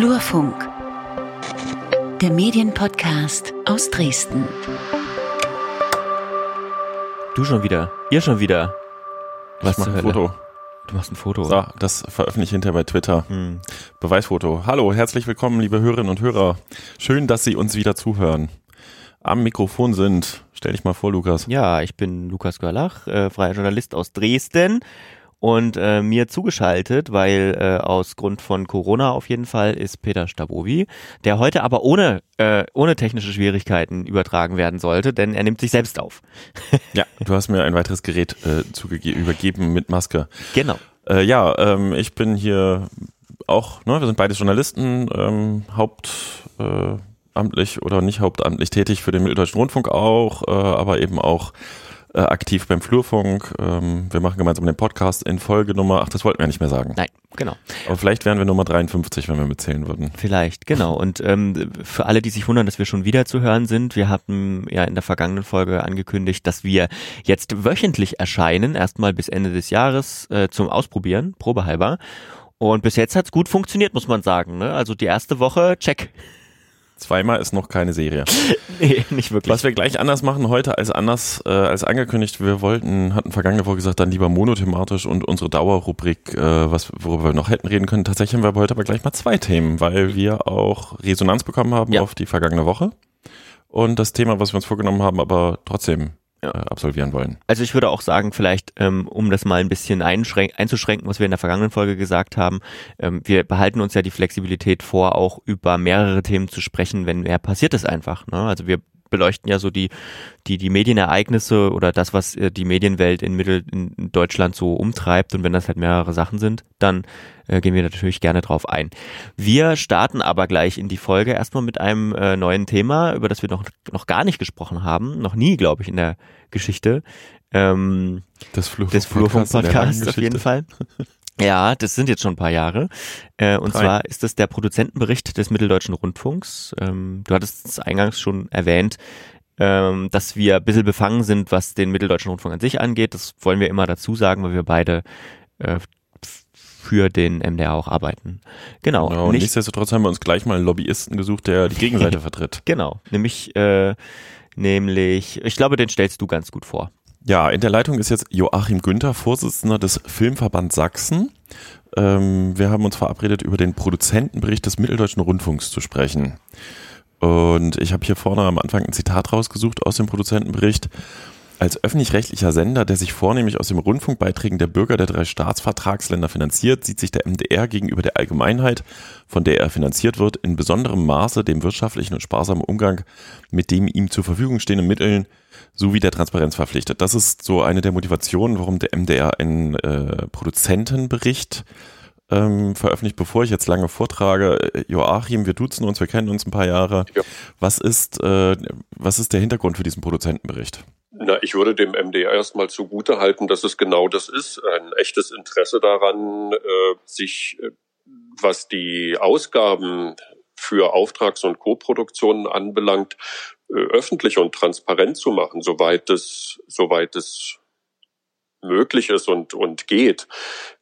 Flurfunk, der Medienpodcast aus Dresden. Du schon wieder, ihr schon wieder. Was ich mach ein Foto. Du machst ein Foto. So, das veröffentliche ich hinterher bei Twitter. Hm. Beweisfoto. Hallo, herzlich willkommen, liebe Hörerinnen und Hörer. Schön, dass Sie uns wieder zuhören. Am Mikrofon sind, stell dich mal vor, Lukas. Ja, ich bin Lukas Görlach, äh, freier Journalist aus Dresden und äh, mir zugeschaltet, weil äh, aus Grund von Corona auf jeden Fall ist Peter Stabowi, der heute aber ohne äh, ohne technische Schwierigkeiten übertragen werden sollte, denn er nimmt sich selbst auf. ja, du hast mir ein weiteres Gerät äh, übergeben mit Maske. Genau. Äh, ja, ähm, ich bin hier auch, ne, wir sind beide Journalisten, ähm, Haupt äh, amtlich oder nicht hauptamtlich tätig für den Mitteldeutschen Rundfunk auch, äh, aber eben auch äh, aktiv beim Flurfunk. Ähm, wir machen gemeinsam den Podcast in Folge Nummer, ach, das wollten wir nicht mehr sagen. Nein, genau. Aber vielleicht wären wir Nummer 53, wenn wir mitzählen würden. Vielleicht, genau. Und ähm, für alle, die sich wundern, dass wir schon wieder zu hören sind, wir hatten ja in der vergangenen Folge angekündigt, dass wir jetzt wöchentlich erscheinen, erstmal bis Ende des Jahres äh, zum Ausprobieren, probehalber. Und bis jetzt hat's gut funktioniert, muss man sagen. Ne? Also die erste Woche, check. Zweimal ist noch keine Serie. nee, nicht wirklich. Was wir gleich anders machen heute als anders äh, als angekündigt, wir wollten, hatten vergangene Woche gesagt, dann lieber monothematisch und unsere Dauerrubrik, äh, was worüber wir noch hätten reden können. Tatsächlich haben wir heute aber gleich mal zwei Themen, weil wir auch Resonanz bekommen haben ja. auf die vergangene Woche. Und das Thema, was wir uns vorgenommen haben, aber trotzdem ja. Äh, absolvieren wollen. Also ich würde auch sagen, vielleicht, ähm, um das mal ein bisschen einzuschränken, was wir in der vergangenen Folge gesagt haben, ähm, wir behalten uns ja die Flexibilität vor, auch über mehrere Themen zu sprechen, wenn mehr passiert es einfach. Ne? Also wir beleuchten ja so die, die, die Medienereignisse oder das, was äh, die Medienwelt in Mittel in Deutschland so umtreibt. Und wenn das halt mehrere Sachen sind, dann äh, gehen wir natürlich gerne drauf ein. Wir starten aber gleich in die Folge erstmal mit einem äh, neuen Thema, über das wir noch, noch gar nicht gesprochen haben. Noch nie, glaube ich, in der Geschichte. Ähm, des Flurfunk-Podcasts auf jeden Fall. Ja, das sind jetzt schon ein paar Jahre. Äh, und Drei. zwar ist das der Produzentenbericht des Mitteldeutschen Rundfunks. Ähm, du hattest es eingangs schon erwähnt, ähm, dass wir ein bisschen befangen sind, was den Mitteldeutschen Rundfunk an sich angeht. Das wollen wir immer dazu sagen, weil wir beide äh, für den MDR auch arbeiten. Genau. genau und nichtsdestotrotz haben wir uns gleich mal einen Lobbyisten gesucht, der die Gegenseite vertritt. Genau. Nämlich, äh, nämlich, ich glaube, den stellst du ganz gut vor. Ja, in der Leitung ist jetzt Joachim Günther, Vorsitzender des Filmverbands Sachsen. Ähm, wir haben uns verabredet, über den Produzentenbericht des Mitteldeutschen Rundfunks zu sprechen. Und ich habe hier vorne am Anfang ein Zitat rausgesucht aus dem Produzentenbericht. Als öffentlich-rechtlicher Sender, der sich vornehmlich aus den Rundfunkbeiträgen der Bürger der drei Staatsvertragsländer finanziert, sieht sich der MDR gegenüber der Allgemeinheit, von der er finanziert wird, in besonderem Maße dem wirtschaftlichen und sparsamen Umgang mit dem ihm zur Verfügung stehenden Mitteln sowie der Transparenz verpflichtet. Das ist so eine der Motivationen, warum der MDR einen äh, Produzentenbericht ähm, veröffentlicht, bevor ich jetzt lange vortrage. Äh, Joachim, wir duzen uns, wir kennen uns ein paar Jahre. Ja. Was ist, äh, was ist der Hintergrund für diesen Produzentenbericht? Na, ich würde dem MDR erstmal zugute halten, dass es genau das ist. Ein echtes Interesse daran, äh, sich, äh, was die Ausgaben für Auftrags- und Co-Produktionen anbelangt, öffentlich und transparent zu machen, soweit es, soweit es möglich ist und, und geht.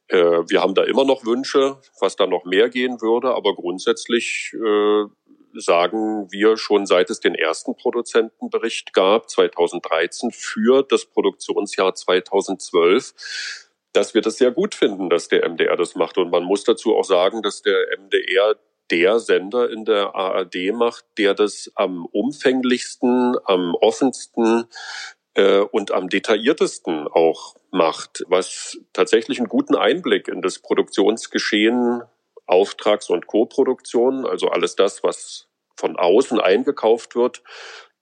Äh, wir haben da immer noch Wünsche, was da noch mehr gehen würde, aber grundsätzlich äh, sagen wir schon seit es den ersten Produzentenbericht gab, 2013, für das Produktionsjahr 2012, dass wir das sehr gut finden, dass der MDR das macht. Und man muss dazu auch sagen, dass der MDR der Sender in der ARD macht, der das am umfänglichsten, am offensten äh, und am detailliertesten auch macht, was tatsächlich einen guten Einblick in das Produktionsgeschehen, Auftrags- und Co-Produktion, also alles das, was von außen eingekauft wird,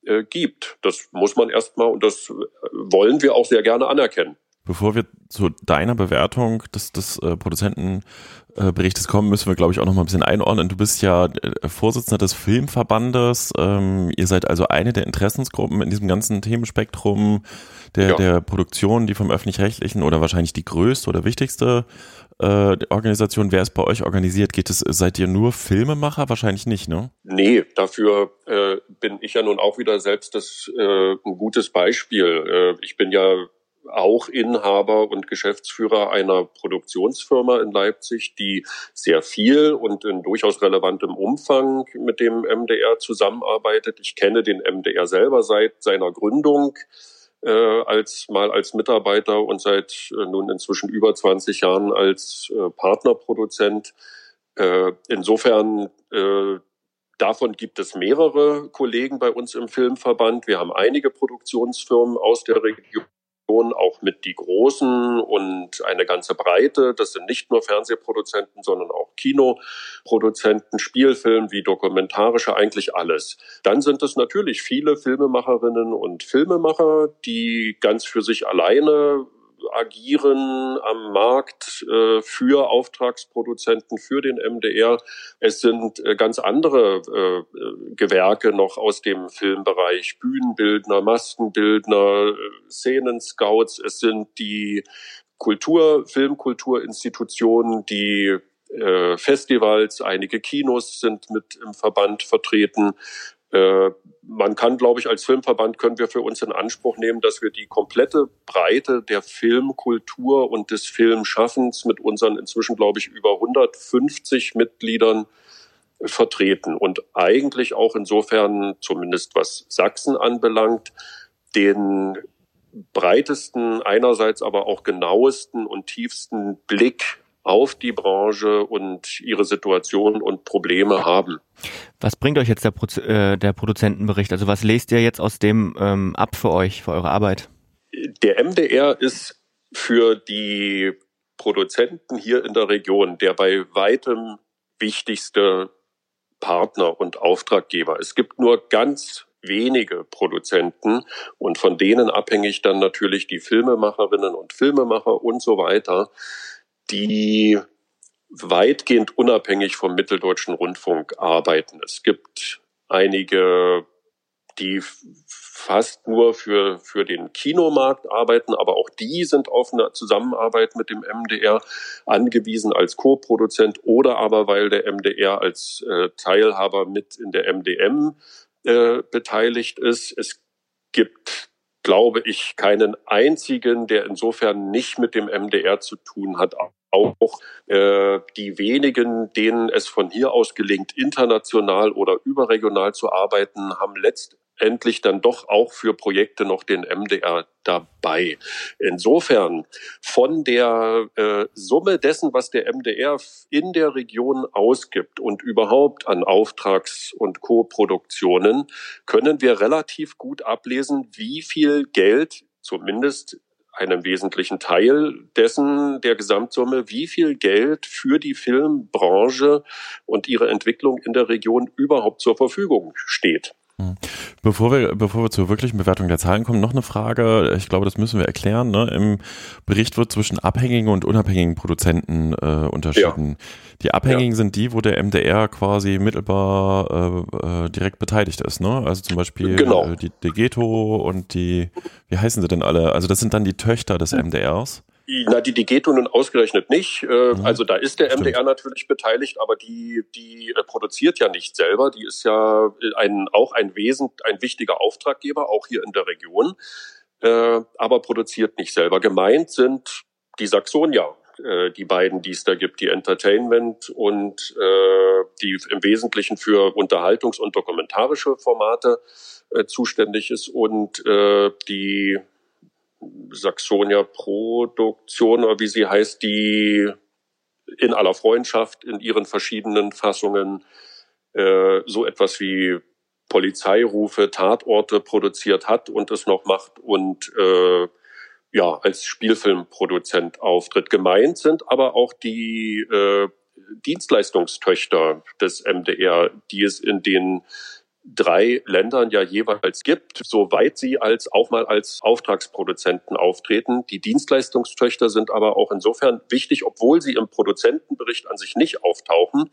äh, gibt. Das muss man erstmal und das wollen wir auch sehr gerne anerkennen. Bevor wir zu deiner Bewertung des, des äh, Produzentenberichtes kommen, müssen wir, glaube ich, auch noch mal ein bisschen einordnen. Du bist ja äh, Vorsitzender des Filmverbandes. Ähm, ihr seid also eine der Interessensgruppen in diesem ganzen Themenspektrum der, ja. der Produktion, die vom öffentlich-rechtlichen oder wahrscheinlich die größte oder wichtigste äh, Organisation. Wer ist bei euch organisiert? Geht es, seid ihr nur Filmemacher? Wahrscheinlich nicht, ne? Nee, dafür äh, bin ich ja nun auch wieder selbst das, äh, ein gutes Beispiel. Äh, ich bin ja auch Inhaber und Geschäftsführer einer Produktionsfirma in Leipzig, die sehr viel und in durchaus relevantem Umfang mit dem MDR zusammenarbeitet. Ich kenne den MDR selber seit seiner Gründung äh, als mal als Mitarbeiter und seit äh, nun inzwischen über 20 Jahren als äh, Partnerproduzent. Äh, insofern äh, Davon gibt es mehrere Kollegen bei uns im Filmverband. Wir haben einige Produktionsfirmen aus der Region auch mit die großen und eine ganze Breite. Das sind nicht nur Fernsehproduzenten, sondern auch Kinoproduzenten, Spielfilm wie dokumentarische, eigentlich alles. Dann sind es natürlich viele Filmemacherinnen und Filmemacher, die ganz für sich alleine agieren am Markt äh, für Auftragsproduzenten, für den MDR. Es sind äh, ganz andere äh, Gewerke noch aus dem Filmbereich, Bühnenbildner, Maskenbildner, äh, Szenenscouts. Es sind die Kultur, Filmkulturinstitutionen, die äh, Festivals, einige Kinos sind mit im Verband vertreten. Äh, man kann, glaube ich, als Filmverband können wir für uns in Anspruch nehmen, dass wir die komplette Breite der Filmkultur und des Filmschaffens mit unseren inzwischen, glaube ich, über 150 Mitgliedern vertreten und eigentlich auch insofern, zumindest was Sachsen anbelangt, den breitesten, einerseits aber auch genauesten und tiefsten Blick auf die Branche und ihre Situation und Probleme haben. Was bringt euch jetzt der, Pro äh, der Produzentenbericht? Also was lest ihr jetzt aus dem ähm, ab für euch, für eure Arbeit? Der MDR ist für die Produzenten hier in der Region der bei weitem wichtigste Partner und Auftraggeber. Es gibt nur ganz wenige Produzenten und von denen abhängig dann natürlich die Filmemacherinnen und Filmemacher und so weiter die weitgehend unabhängig vom Mitteldeutschen Rundfunk arbeiten. Es gibt einige, die fast nur für, für den Kinomarkt arbeiten, aber auch die sind auf eine Zusammenarbeit mit dem MDR angewiesen als Co-Produzent oder aber weil der MDR als äh, Teilhaber mit in der MDM äh, beteiligt ist. Es gibt glaube ich, keinen einzigen, der insofern nicht mit dem MDR zu tun hat, auch äh, die wenigen, denen es von hier aus gelingt, international oder überregional zu arbeiten, haben letztendlich dann doch auch für Projekte noch den MDR dabei. Insofern von der äh, Summe dessen, was der MDR in der Region ausgibt und überhaupt an Auftrags- und Co-Produktionen, können wir relativ gut ablesen, wie viel Geld zumindest einem wesentlichen Teil dessen der Gesamtsumme, wie viel Geld für die Filmbranche und ihre Entwicklung in der Region überhaupt zur Verfügung steht. Hm. Bevor wir, bevor wir zur wirklichen Bewertung der Zahlen kommen, noch eine Frage. Ich glaube, das müssen wir erklären. Ne? Im Bericht wird zwischen abhängigen und unabhängigen Produzenten äh, unterschieden. Ja. Die Abhängigen ja. sind die, wo der MDR quasi mittelbar äh, äh, direkt beteiligt ist. Ne? Also zum Beispiel genau. äh, die Degeto und die, wie heißen sie denn alle? Also das sind dann die Töchter des MDRs. Na, die Digeto nun ausgerechnet nicht. Äh, mhm. Also da ist der Stimmt. MDR natürlich beteiligt, aber die, die äh, produziert ja nicht selber. Die ist ja äh, ein, auch ein Wesen, ein wichtiger Auftraggeber, auch hier in der Region, aber produziert nicht selber. Gemeint sind die Saxonia, die beiden, die es da gibt, die Entertainment und die im Wesentlichen für Unterhaltungs- und dokumentarische Formate zuständig ist und die Saxonia Produktion oder wie sie heißt, die in aller Freundschaft in ihren verschiedenen Fassungen äh, so etwas wie Polizeirufe, Tatorte produziert hat und es noch macht und äh, ja als Spielfilmproduzent auftritt. Gemeint sind aber auch die äh, Dienstleistungstöchter des MDR, die es in den drei Ländern ja jeweils gibt, soweit sie als auch mal als Auftragsproduzenten auftreten. Die Dienstleistungstöchter sind aber auch insofern wichtig, obwohl sie im Produzentenbericht an sich nicht auftauchen,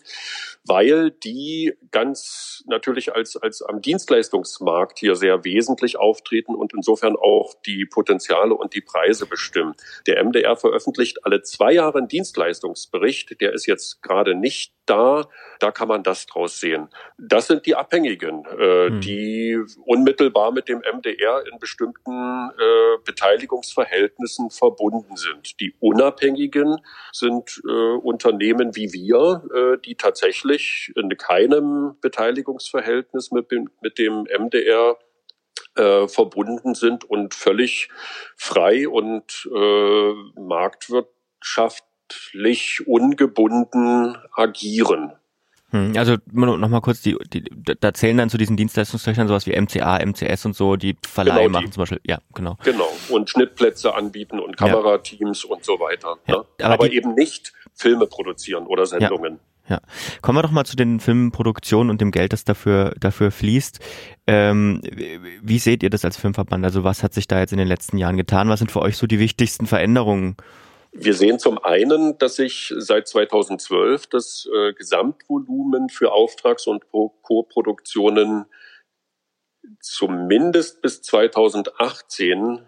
weil die ganz natürlich als, als am Dienstleistungsmarkt hier sehr wesentlich auftreten und insofern auch die Potenziale und die Preise bestimmen. Der MDR veröffentlicht alle zwei Jahre einen Dienstleistungsbericht. Der ist jetzt gerade nicht da, da kann man das draus sehen. Das sind die Abhängigen, äh, mhm. die unmittelbar mit dem MDR in bestimmten äh, Beteiligungsverhältnissen verbunden sind. Die Unabhängigen sind äh, Unternehmen wie wir, äh, die tatsächlich in keinem Beteiligungsverhältnis mit, mit dem MDR äh, verbunden sind und völlig frei und äh, marktwirtschaftlich ungebunden agieren. Hm, also nochmal kurz, die, die, da zählen dann zu diesen Dienstleistungstöchtern sowas wie MCA, MCS und so, die Verleihe genau, machen zum Beispiel. Ja, genau. Genau. Und Schnittplätze anbieten und Kamerateams ja. und so weiter. Ja, ne? Aber, aber eben nicht Filme produzieren oder Sendungen. Ja. Ja. Kommen wir doch mal zu den Filmproduktionen und dem Geld, das dafür, dafür fließt. Ähm, wie seht ihr das als Filmverband? Also was hat sich da jetzt in den letzten Jahren getan? Was sind für euch so die wichtigsten Veränderungen? Wir sehen zum einen, dass sich seit 2012 das äh, Gesamtvolumen für Auftrags- und Co-Produktionen zumindest bis 2018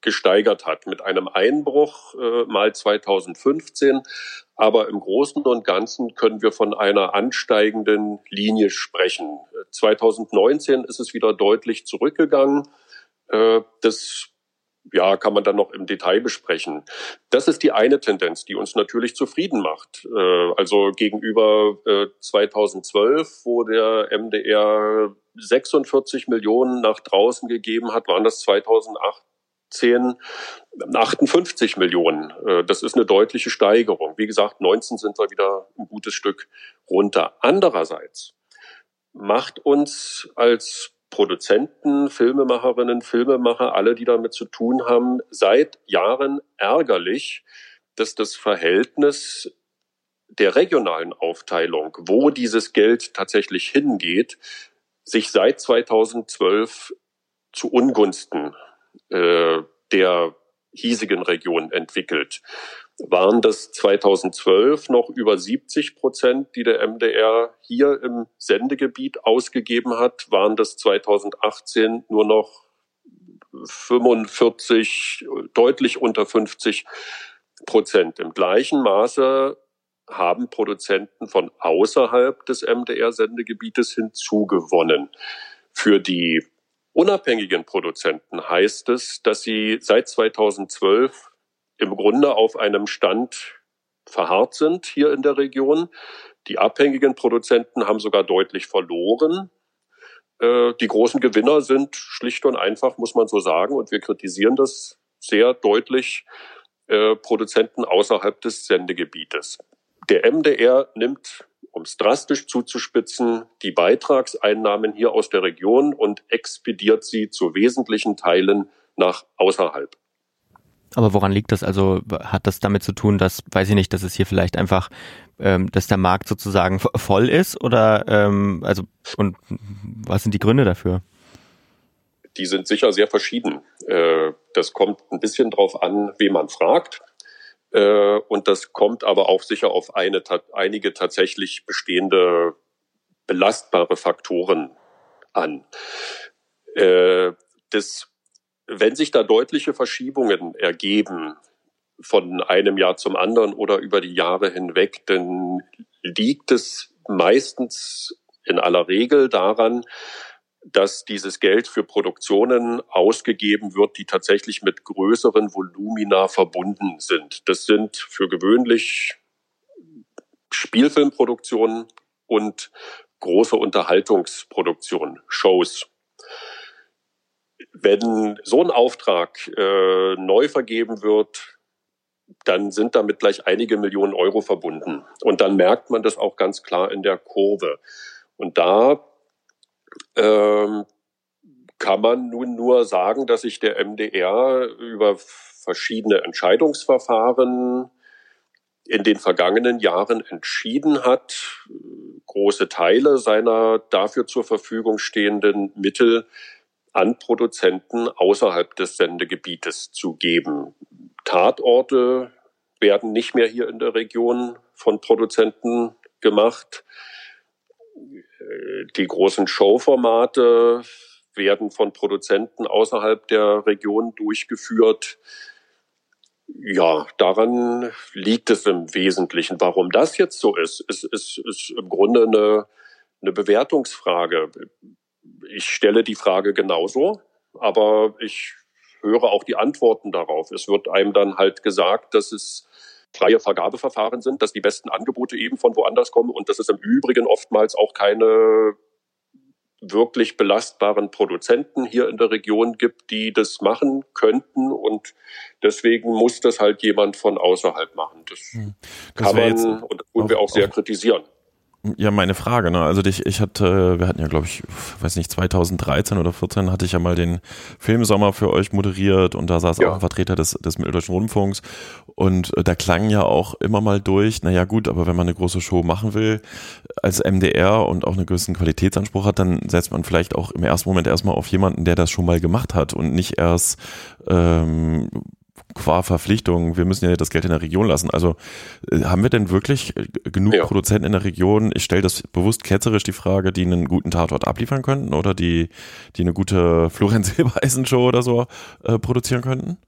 gesteigert hat, mit einem Einbruch äh, mal 2015. Aber im Großen und Ganzen können wir von einer ansteigenden Linie sprechen. 2019 ist es wieder deutlich zurückgegangen. Äh, das ja, kann man dann noch im Detail besprechen. Das ist die eine Tendenz, die uns natürlich zufrieden macht. Äh, also gegenüber 2012, äh, wo der MDR 46 Millionen nach draußen gegeben hat, waren das 2008 10, 58 Millionen. Äh, das ist eine deutliche Steigerung. Wie gesagt, 19 sind wir wieder ein gutes Stück runter. Andererseits macht uns als Produzenten, Filmemacherinnen, Filmemacher, alle, die damit zu tun haben, seit Jahren ärgerlich, dass das Verhältnis der regionalen Aufteilung, wo dieses Geld tatsächlich hingeht, sich seit 2012 zu Ungunsten äh, der hiesigen Region entwickelt. Waren das 2012 noch über 70 Prozent, die der MDR hier im Sendegebiet ausgegeben hat, waren das 2018 nur noch 45, deutlich unter 50 Prozent. Im gleichen Maße haben Produzenten von außerhalb des MDR-Sendegebietes hinzugewonnen. Für die unabhängigen Produzenten heißt es, dass sie seit 2012 im Grunde auf einem Stand verharrt sind hier in der Region. Die abhängigen Produzenten haben sogar deutlich verloren. Äh, die großen Gewinner sind schlicht und einfach, muss man so sagen, und wir kritisieren das sehr deutlich, äh, Produzenten außerhalb des Sendegebietes. Der MDR nimmt um es drastisch zuzuspitzen, die Beitragseinnahmen hier aus der Region und expediert sie zu wesentlichen Teilen nach außerhalb. Aber woran liegt das? Also hat das damit zu tun, dass, weiß ich nicht, dass es hier vielleicht einfach, ähm, dass der Markt sozusagen voll ist oder ähm, also und was sind die Gründe dafür? Die sind sicher sehr verschieden. Äh, das kommt ein bisschen drauf an, wen man fragt. Äh, und das kommt aber auch sicher auf eine, einige tatsächlich bestehende belastbare Faktoren an. Äh, das, wenn sich da deutliche Verschiebungen ergeben von einem Jahr zum anderen oder über die Jahre hinweg, dann liegt es meistens in aller Regel daran, dass dieses Geld für Produktionen ausgegeben wird, die tatsächlich mit größeren Volumina verbunden sind. Das sind für gewöhnlich Spielfilmproduktionen und große Unterhaltungsproduktionen, Shows. Wenn so ein Auftrag äh, neu vergeben wird, dann sind damit gleich einige Millionen Euro verbunden. Und dann merkt man das auch ganz klar in der Kurve. Und da ähm, kann man nun nur sagen, dass sich der MDR über verschiedene Entscheidungsverfahren in den vergangenen Jahren entschieden hat, große Teile seiner dafür zur Verfügung stehenden Mittel an Produzenten außerhalb des Sendegebietes zu geben. Tatorte werden nicht mehr hier in der Region von Produzenten gemacht. Die großen Showformate werden von Produzenten außerhalb der Region durchgeführt. Ja, daran liegt es im Wesentlichen. Warum das jetzt so ist, ist, ist, ist im Grunde eine, eine Bewertungsfrage. Ich stelle die Frage genauso, aber ich höre auch die Antworten darauf. Es wird einem dann halt gesagt, dass es freie Vergabeverfahren sind, dass die besten Angebote eben von woanders kommen und dass es im Übrigen oftmals auch keine wirklich belastbaren Produzenten hier in der Region gibt, die das machen könnten und deswegen muss das halt jemand von außerhalb machen. Das, hm. das kann man und das wollen wir auch sehr kritisieren. Ja, meine Frage, ne? Also ich, ich hatte, wir hatten ja, glaube ich, weiß nicht, 2013 oder 14 hatte ich ja mal den Filmsommer für euch moderiert und da saß ja. auch ein Vertreter des, des Mitteldeutschen Rundfunks und äh, da klang ja auch immer mal durch, naja gut, aber wenn man eine große Show machen will als MDR und auch einen gewissen Qualitätsanspruch hat, dann setzt man vielleicht auch im ersten Moment erstmal auf jemanden, der das schon mal gemacht hat und nicht erst ähm, qua Verpflichtung, wir müssen ja das Geld in der Region lassen. Also äh, haben wir denn wirklich äh, genug ja. Produzenten in der Region? Ich stelle das bewusst ketzerisch die Frage, die einen guten Tatort abliefern könnten oder die, die eine gute Florenz Silbereisen Show oder so äh, produzieren könnten?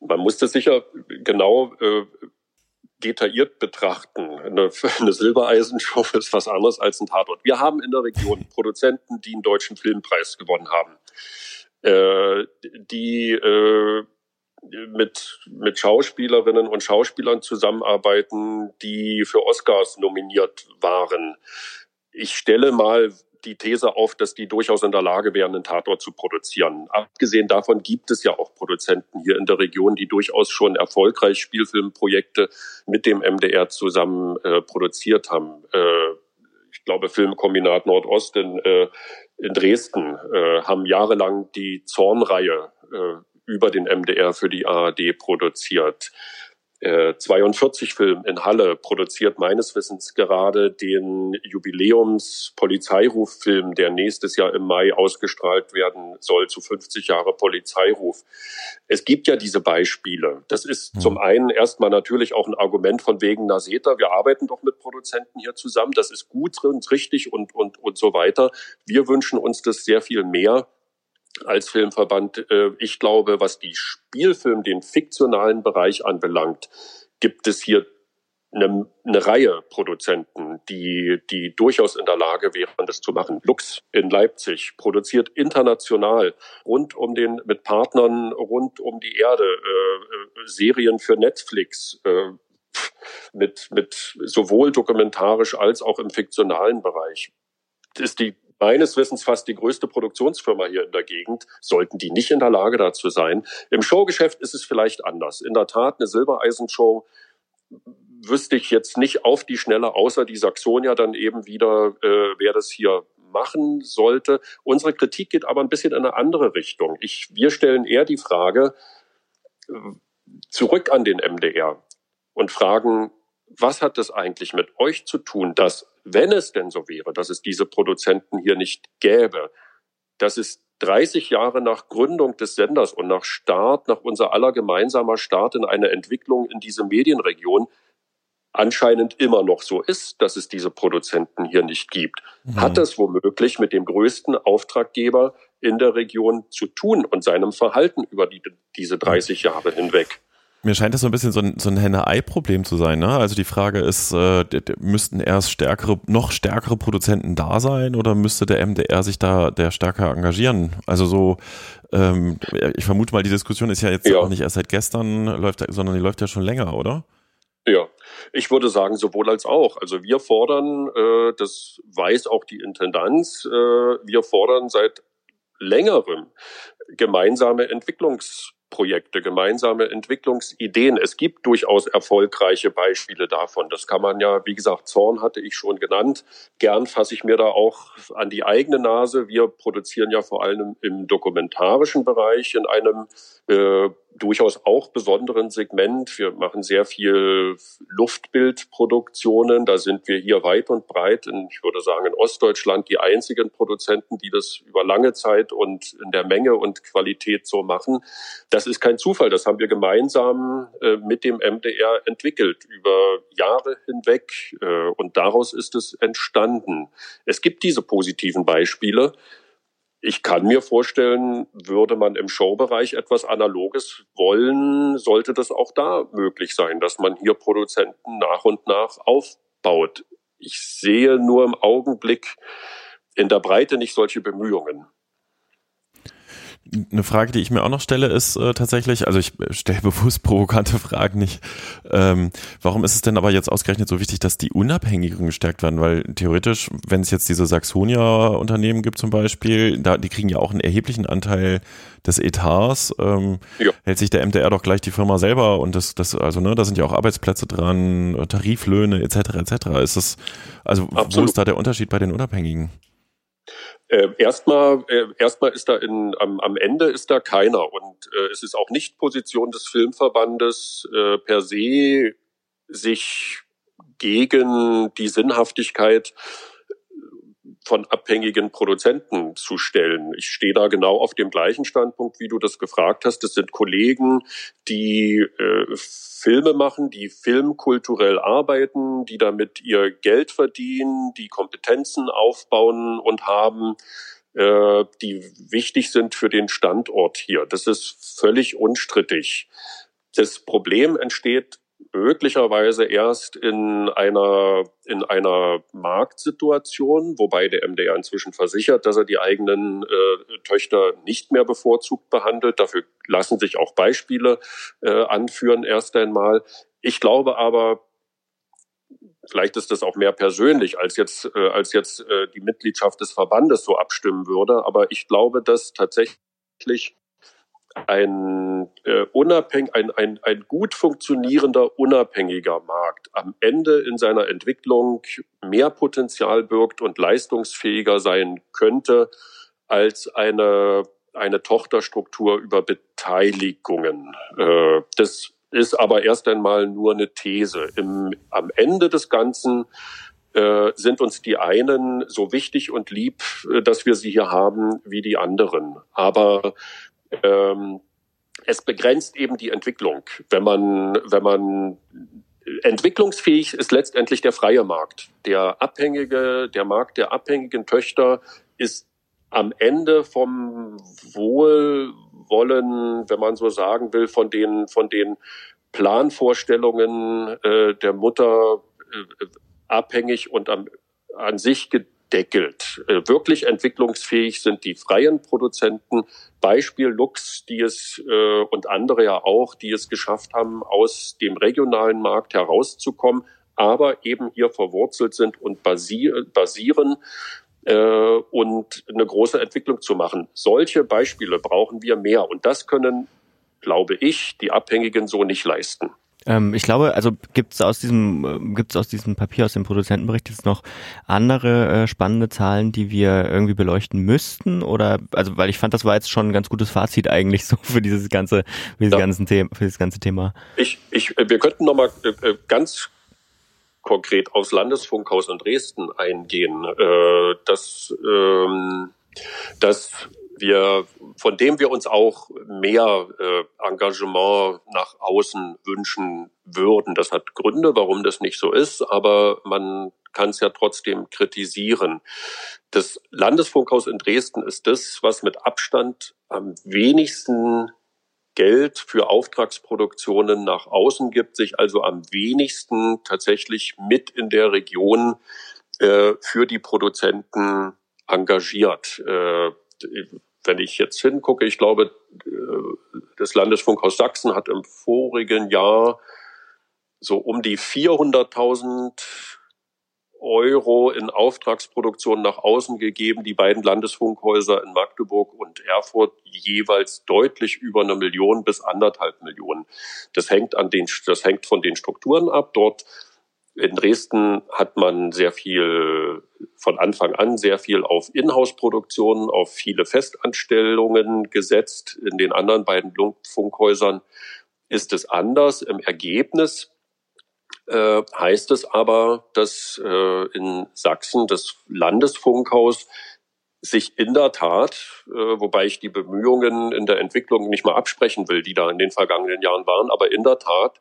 Man muss das sicher genau äh, detailliert betrachten. Eine, eine Silbereisenshow ist was anderes als ein Tatort. Wir haben in der Region Produzenten, die einen deutschen Filmpreis gewonnen haben, äh, die äh, mit, mit Schauspielerinnen und Schauspielern zusammenarbeiten, die für Oscars nominiert waren. Ich stelle mal die These auf, dass die durchaus in der Lage wären, einen Tatort zu produzieren. Abgesehen davon gibt es ja auch Produzenten hier in der Region, die durchaus schon erfolgreich Spielfilmprojekte mit dem MDR zusammen äh, produziert haben. Äh, ich glaube, Filmkombinat Nordost in, äh, in Dresden äh, haben jahrelang die Zornreihe äh, über den MDR für die ARD produziert. 42 äh, Film in Halle produziert meines Wissens gerade den Jubiläums-Polizeiruffilm, der nächstes Jahr im Mai ausgestrahlt werden soll zu 50 Jahre Polizeiruf. Es gibt ja diese Beispiele. Das ist mhm. zum einen erstmal natürlich auch ein Argument von wegen Naseta. Wir arbeiten doch mit Produzenten hier zusammen. Das ist gut und richtig und, und, und so weiter. Wir wünschen uns das sehr viel mehr als Filmverband. Äh, ich glaube, was die Spielfilm, den fiktionalen Bereich anbelangt, gibt es hier eine, eine Reihe Produzenten, die, die durchaus in der Lage wären, das zu machen. Lux in Leipzig produziert international rund um den, mit Partnern rund um die Erde, äh, äh Serien für Netflix, äh, mit, mit sowohl dokumentarisch als auch im fiktionalen Bereich. Ist die meines Wissens fast die größte Produktionsfirma hier in der Gegend, sollten die nicht in der Lage dazu sein. Im Showgeschäft ist es vielleicht anders. In der Tat, eine Silbereisenshow wüsste ich jetzt nicht auf die Schnelle, außer die Saxonia dann eben wieder, äh, wer das hier machen sollte. Unsere Kritik geht aber ein bisschen in eine andere Richtung. Ich, wir stellen eher die Frage äh, zurück an den MDR und fragen, was hat das eigentlich mit euch zu tun, dass, wenn es denn so wäre, dass es diese Produzenten hier nicht gäbe, dass es 30 Jahre nach Gründung des Senders und nach Start, nach unser aller gemeinsamer Start in eine Entwicklung in diese Medienregion anscheinend immer noch so ist, dass es diese Produzenten hier nicht gibt. Mhm. Hat das womöglich mit dem größten Auftraggeber in der Region zu tun und seinem Verhalten über die, diese 30 Jahre hinweg? Mir scheint das so ein bisschen so ein, so ein Henne-Ei-Problem zu sein. Ne? Also die Frage ist, äh, müssten erst stärkere, noch stärkere Produzenten da sein oder müsste der MDR sich da der stärker engagieren? Also so, ähm, ich vermute mal, die Diskussion ist ja jetzt ja. auch nicht erst seit gestern läuft, sondern die läuft ja schon länger, oder? Ja, ich würde sagen sowohl als auch. Also wir fordern, äh, das weiß auch die Intendanz, äh, wir fordern seit längerem gemeinsame Entwicklungs Projekte, gemeinsame Entwicklungsideen. Es gibt durchaus erfolgreiche Beispiele davon. Das kann man ja, wie gesagt, Zorn hatte ich schon genannt. Gern fasse ich mir da auch an die eigene Nase. Wir produzieren ja vor allem im dokumentarischen Bereich in einem äh, durchaus auch besonderen Segment. Wir machen sehr viel Luftbildproduktionen. Da sind wir hier weit und breit, in, ich würde sagen, in Ostdeutschland die einzigen Produzenten, die das über lange Zeit und in der Menge und Qualität so machen. Das ist kein Zufall. Das haben wir gemeinsam äh, mit dem MDR entwickelt über Jahre hinweg. Äh, und daraus ist es entstanden. Es gibt diese positiven Beispiele. Ich kann mir vorstellen, würde man im Showbereich etwas Analoges wollen, sollte das auch da möglich sein, dass man hier Produzenten nach und nach aufbaut. Ich sehe nur im Augenblick in der Breite nicht solche Bemühungen. Eine Frage, die ich mir auch noch stelle, ist äh, tatsächlich, also ich stelle bewusst provokante Fragen nicht. Ähm, warum ist es denn aber jetzt ausgerechnet so wichtig, dass die Unabhängigen gestärkt werden? Weil theoretisch, wenn es jetzt diese Saxonia-Unternehmen gibt zum Beispiel, da, die kriegen ja auch einen erheblichen Anteil des Etats, ähm, ja. hält sich der MDR doch gleich die Firma selber und das, das, also ne, da sind ja auch Arbeitsplätze dran, Tariflöhne etc. etc. Ist das, also Absolut. wo ist da der Unterschied bei den Unabhängigen? Äh, erstmal, äh, erstmal ist da in, am, am Ende ist da keiner. Und äh, es ist auch nicht Position des Filmverbandes äh, per se, sich gegen die Sinnhaftigkeit von abhängigen Produzenten zu stellen. Ich stehe da genau auf dem gleichen Standpunkt, wie du das gefragt hast. Das sind Kollegen, die äh, Filme machen, die filmkulturell arbeiten, die damit ihr Geld verdienen, die Kompetenzen aufbauen und haben, äh, die wichtig sind für den Standort hier. Das ist völlig unstrittig. Das Problem entsteht möglicherweise erst in einer, in einer Marktsituation, wobei der MDR inzwischen versichert, dass er die eigenen äh, Töchter nicht mehr bevorzugt behandelt. Dafür lassen sich auch Beispiele äh, anführen erst einmal. Ich glaube aber, vielleicht ist das auch mehr persönlich, als jetzt, äh, als jetzt äh, die Mitgliedschaft des Verbandes so abstimmen würde. Aber ich glaube, dass tatsächlich ein, äh, unabhängig, ein, ein, ein gut funktionierender, unabhängiger Markt am Ende in seiner Entwicklung mehr Potenzial birgt und leistungsfähiger sein könnte als eine, eine Tochterstruktur über Beteiligungen. Äh, das ist aber erst einmal nur eine These. Im, am Ende des Ganzen äh, sind uns die einen so wichtig und lieb, äh, dass wir sie hier haben, wie die anderen. Aber ähm, es begrenzt eben die Entwicklung. Wenn man, wenn man entwicklungsfähig ist letztendlich der freie Markt. Der abhängige, der Markt der abhängigen Töchter ist am Ende vom Wohlwollen, wenn man so sagen will, von den, von den Planvorstellungen äh, der Mutter äh, abhängig und am, an sich gedeckelt. Äh, wirklich entwicklungsfähig sind die freien Produzenten. Beispiel Lux, die es äh, und andere ja auch, die es geschafft haben, aus dem regionalen Markt herauszukommen, aber eben hier verwurzelt sind und basieren äh, und eine große Entwicklung zu machen. Solche Beispiele brauchen wir mehr und das können, glaube ich, die Abhängigen so nicht leisten. Ähm, ich glaube, also gibt es aus diesem äh, gibt's aus diesem Papier aus dem Produzentenbericht jetzt noch andere äh, spannende Zahlen, die wir irgendwie beleuchten müssten oder also weil ich fand, das war jetzt schon ein ganz gutes Fazit eigentlich so für dieses ganze für dieses ja. ganzen Thema für dieses ganze Thema. Ich ich wir könnten noch mal äh, äh, ganz konkret aufs Landesfunkhaus in Dresden eingehen. Äh, das ähm, das wir, von dem wir uns auch mehr äh, Engagement nach außen wünschen würden. Das hat Gründe, warum das nicht so ist, aber man kann es ja trotzdem kritisieren. Das Landesfunkhaus in Dresden ist das, was mit Abstand am wenigsten Geld für Auftragsproduktionen nach außen gibt, sich also am wenigsten tatsächlich mit in der Region äh, für die Produzenten engagiert. Äh, wenn ich jetzt hingucke, ich glaube, äh, das Landesfunkhaus Sachsen hat im vorigen Jahr so um die 400.000 Euro in Auftragsproduktion nach außen gegeben. Die beiden Landesfunkhäuser in Magdeburg und Erfurt jeweils deutlich über eine Million bis anderthalb Millionen. Das hängt an den, das hängt von den Strukturen ab. Dort in Dresden hat man sehr viel von Anfang an sehr viel auf Inhouse-Produktionen, auf viele Festanstellungen gesetzt. In den anderen beiden Funkhäusern ist es anders. Im Ergebnis äh, heißt es aber, dass äh, in Sachsen das Landesfunkhaus sich in der Tat, äh, wobei ich die Bemühungen in der Entwicklung nicht mal absprechen will, die da in den vergangenen Jahren waren, aber in der Tat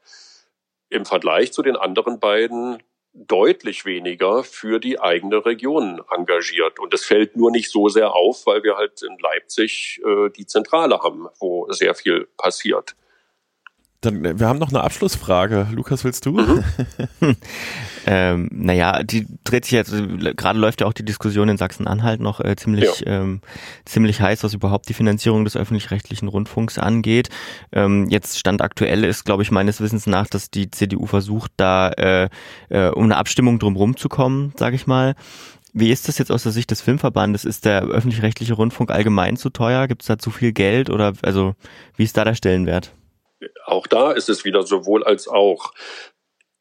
im Vergleich zu den anderen beiden deutlich weniger für die eigene Region engagiert. Und es fällt nur nicht so sehr auf, weil wir halt in Leipzig äh, die Zentrale haben, wo sehr viel passiert. Dann, äh, wir haben noch eine Abschlussfrage. Lukas, willst du? Ähm, naja, die dreht sich jetzt, gerade läuft ja auch die Diskussion in Sachsen-Anhalt noch äh, ziemlich, ja. ähm, ziemlich heiß, was überhaupt die Finanzierung des öffentlich-rechtlichen Rundfunks angeht. Ähm, jetzt Stand aktuell ist, glaube ich, meines Wissens nach, dass die CDU versucht, da äh, äh, um eine Abstimmung drumherum zu kommen, sage ich mal. Wie ist das jetzt aus der Sicht des Filmverbandes? Ist der öffentlich-rechtliche Rundfunk allgemein zu teuer? Gibt es da zu viel Geld oder also wie ist da der Stellenwert? Auch da ist es wieder sowohl als auch.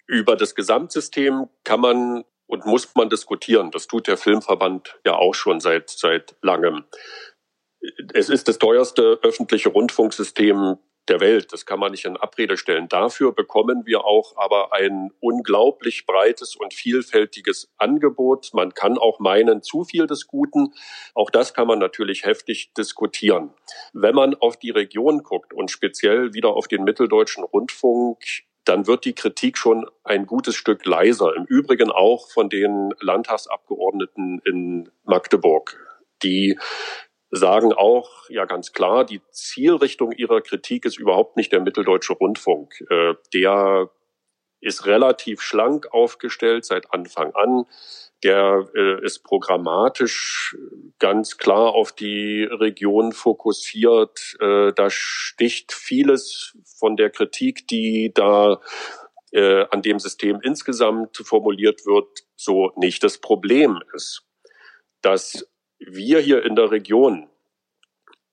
Über das Gesamtsystem kann man und muss man diskutieren. Das tut der Filmverband ja auch schon seit, seit langem. Es ist das teuerste öffentliche Rundfunksystem der Welt. Das kann man nicht in Abrede stellen. Dafür bekommen wir auch aber ein unglaublich breites und vielfältiges Angebot. Man kann auch meinen, zu viel des Guten. Auch das kann man natürlich heftig diskutieren. Wenn man auf die Region guckt und speziell wieder auf den mitteldeutschen Rundfunk, dann wird die Kritik schon ein gutes Stück leiser. Im Übrigen auch von den Landtagsabgeordneten in Magdeburg, die sagen auch ja ganz klar, die Zielrichtung ihrer Kritik ist überhaupt nicht der mitteldeutsche Rundfunk. Äh, der ist relativ schlank aufgestellt seit Anfang an. Der äh, ist programmatisch ganz klar auf die Region fokussiert. Äh, da sticht vieles von der Kritik, die da äh, an dem System insgesamt formuliert wird, so nicht. Das Problem ist, dass wir hier in der Region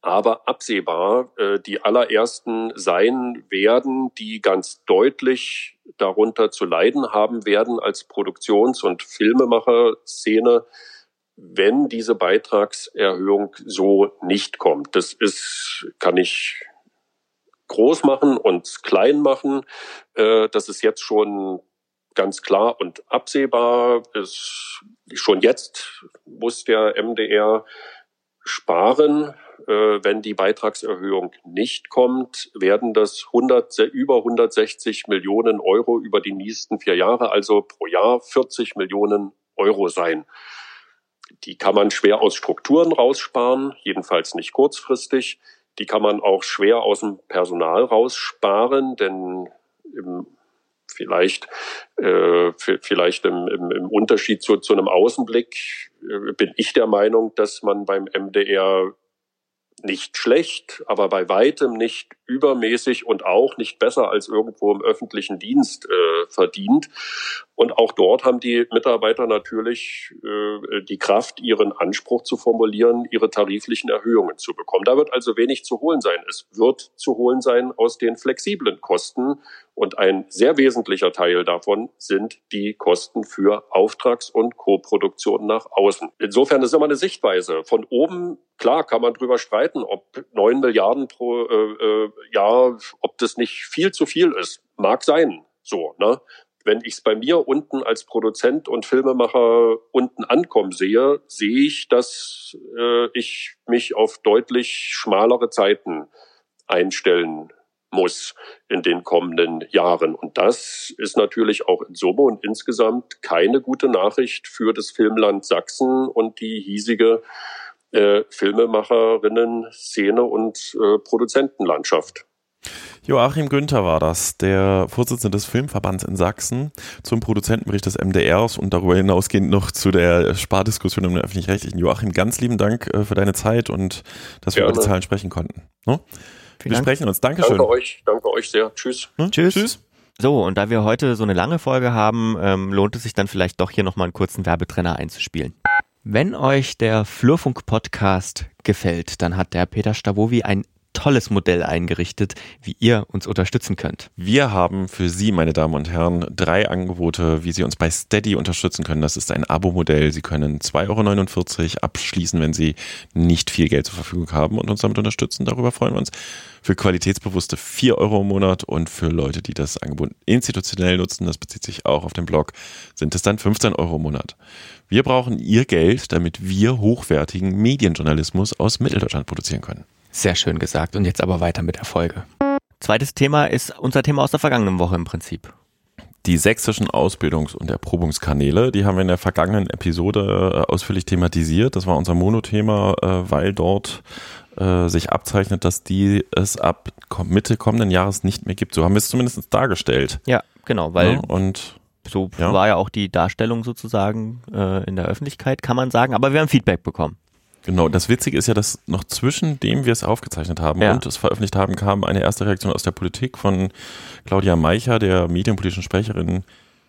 aber absehbar äh, die allerersten sein werden, die ganz deutlich darunter zu leiden haben werden als Produktions- und Filmemacher-Szene, wenn diese Beitragserhöhung so nicht kommt. Das ist, kann ich groß machen und klein machen. Äh, das ist jetzt schon ganz klar und absehbar. Ist, schon jetzt muss der MDR sparen. Äh, wenn die Beitragserhöhung nicht kommt, werden das 100, über 160 Millionen Euro über die nächsten vier Jahre, also pro Jahr 40 Millionen Euro sein. Die kann man schwer aus Strukturen raussparen, jedenfalls nicht kurzfristig. Die kann man auch schwer aus dem Personal raussparen, denn im vielleicht, äh, vielleicht im, im, im Unterschied zu, zu einem Außenblick äh, bin ich der Meinung, dass man beim MDR nicht schlecht, aber bei weitem nicht übermäßig und auch nicht besser als irgendwo im öffentlichen Dienst äh, verdient. Und auch dort haben die Mitarbeiter natürlich äh, die Kraft, ihren Anspruch zu formulieren, ihre tariflichen Erhöhungen zu bekommen. Da wird also wenig zu holen sein. Es wird zu holen sein aus den flexiblen Kosten. Und ein sehr wesentlicher Teil davon sind die Kosten für Auftrags- und Co-Produktion nach außen. Insofern ist immer eine Sichtweise. Von oben, klar, kann man drüber streiten, ob neun Milliarden pro äh, äh Jahr, ob das nicht viel zu viel ist. Mag sein. So, ne? wenn ich es bei mir unten als Produzent und Filmemacher unten ankommen sehe, sehe ich, dass äh, ich mich auf deutlich schmalere Zeiten einstellen muss in den kommenden Jahren. Und das ist natürlich auch in Summe und insgesamt keine gute Nachricht für das Filmland Sachsen und die hiesige äh, Filmemacherinnen-Szene und äh, Produzentenlandschaft. Joachim Günther war das, der Vorsitzende des Filmverbands in Sachsen, zum Produzentenbericht des MDRs und darüber hinausgehend noch zu der Spardiskussion im öffentlich-rechtlichen. Joachim, ganz lieben Dank äh, für deine Zeit und dass wir Gerne. über die Zahlen sprechen konnten. No? Wir Dank. sprechen uns. Dankeschön. Danke euch, danke euch sehr. Tschüss. Hm? Tschüss. Tschüss. So, und da wir heute so eine lange Folge haben, ähm, lohnt es sich dann vielleicht doch hier nochmal einen kurzen Werbetrenner einzuspielen. Wenn euch der Flurfunk-Podcast gefällt, dann hat der Peter Stavovi ein tolles Modell eingerichtet, wie ihr uns unterstützen könnt. Wir haben für Sie, meine Damen und Herren, drei Angebote, wie Sie uns bei Steady unterstützen können. Das ist ein Abo-Modell. Sie können 2,49 Euro abschließen, wenn Sie nicht viel Geld zur Verfügung haben und uns damit unterstützen. Darüber freuen wir uns. Für Qualitätsbewusste 4 Euro im Monat und für Leute, die das Angebot institutionell nutzen, das bezieht sich auch auf den Blog, sind es dann 15 Euro im Monat. Wir brauchen Ihr Geld, damit wir hochwertigen Medienjournalismus aus Mitteldeutschland produzieren können. Sehr schön gesagt. Und jetzt aber weiter mit der Folge. Zweites Thema ist unser Thema aus der vergangenen Woche im Prinzip. Die sächsischen Ausbildungs- und Erprobungskanäle, die haben wir in der vergangenen Episode äh, ausführlich thematisiert. Das war unser Monothema, äh, weil dort äh, sich abzeichnet, dass die es ab Mitte kommenden Jahres nicht mehr gibt. So haben wir es zumindest dargestellt. Ja, genau, weil ja, und so Ja. war ja auch die Darstellung sozusagen äh, in der Öffentlichkeit, kann man sagen. Aber wir haben Feedback bekommen. Genau, das Witzige ist ja, dass noch zwischen dem wir es aufgezeichnet haben Ja. und es veröffentlicht haben, kam eine erste Reaktion aus der Politik von Claudia Meicher, der medienpolitischen Sprecherin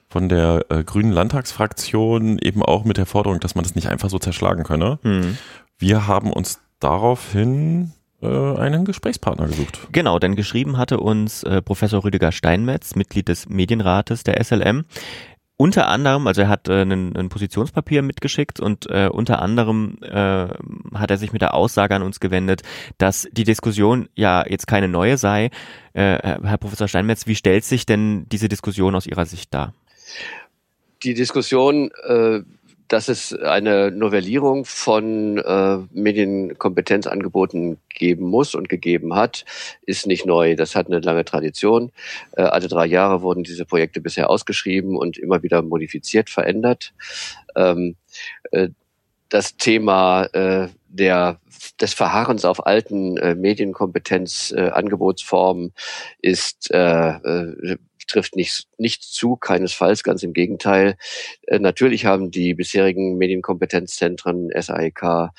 von der äh, Grünen Landtagsfraktion, eben auch mit der Forderung, dass man das nicht einfach so zerschlagen könne. Hm. Wir haben uns daraufhin äh, einen Gesprächspartner gesucht. Genau, denn geschrieben hatte uns äh, Professor Rüdiger Steinmetz, Mitglied des Medienrates der SLM. Unter anderem, also er hat äh, ein, ein Positionspapier mitgeschickt und äh, unter anderem äh, hat er sich mit der Aussage an uns gewendet, dass die Diskussion ja jetzt keine neue sei. Äh, Herr Professor Steinmetz, wie stellt sich denn diese Diskussion aus Ihrer Sicht dar? die Diskussion, äh, dass es eine Novellierung von äh, Medienkompetenzangeboten geben muss und gegeben hat, ist nicht neu. Das hat eine lange Tradition. Äh, alle drei Jahre wurden diese Projekte bisher ausgeschrieben und immer wieder modifiziert, verändert. Ähm, äh, das Thema äh, der, des Verharrens auf alten äh, Medienkompetenz-Angebotsformen ist äh, äh, trifft nicht, nicht zu, keinesfalls, ganz im Gegenteil. Äh, natürlich haben die bisherigen Medienkompetenzzentren SAEK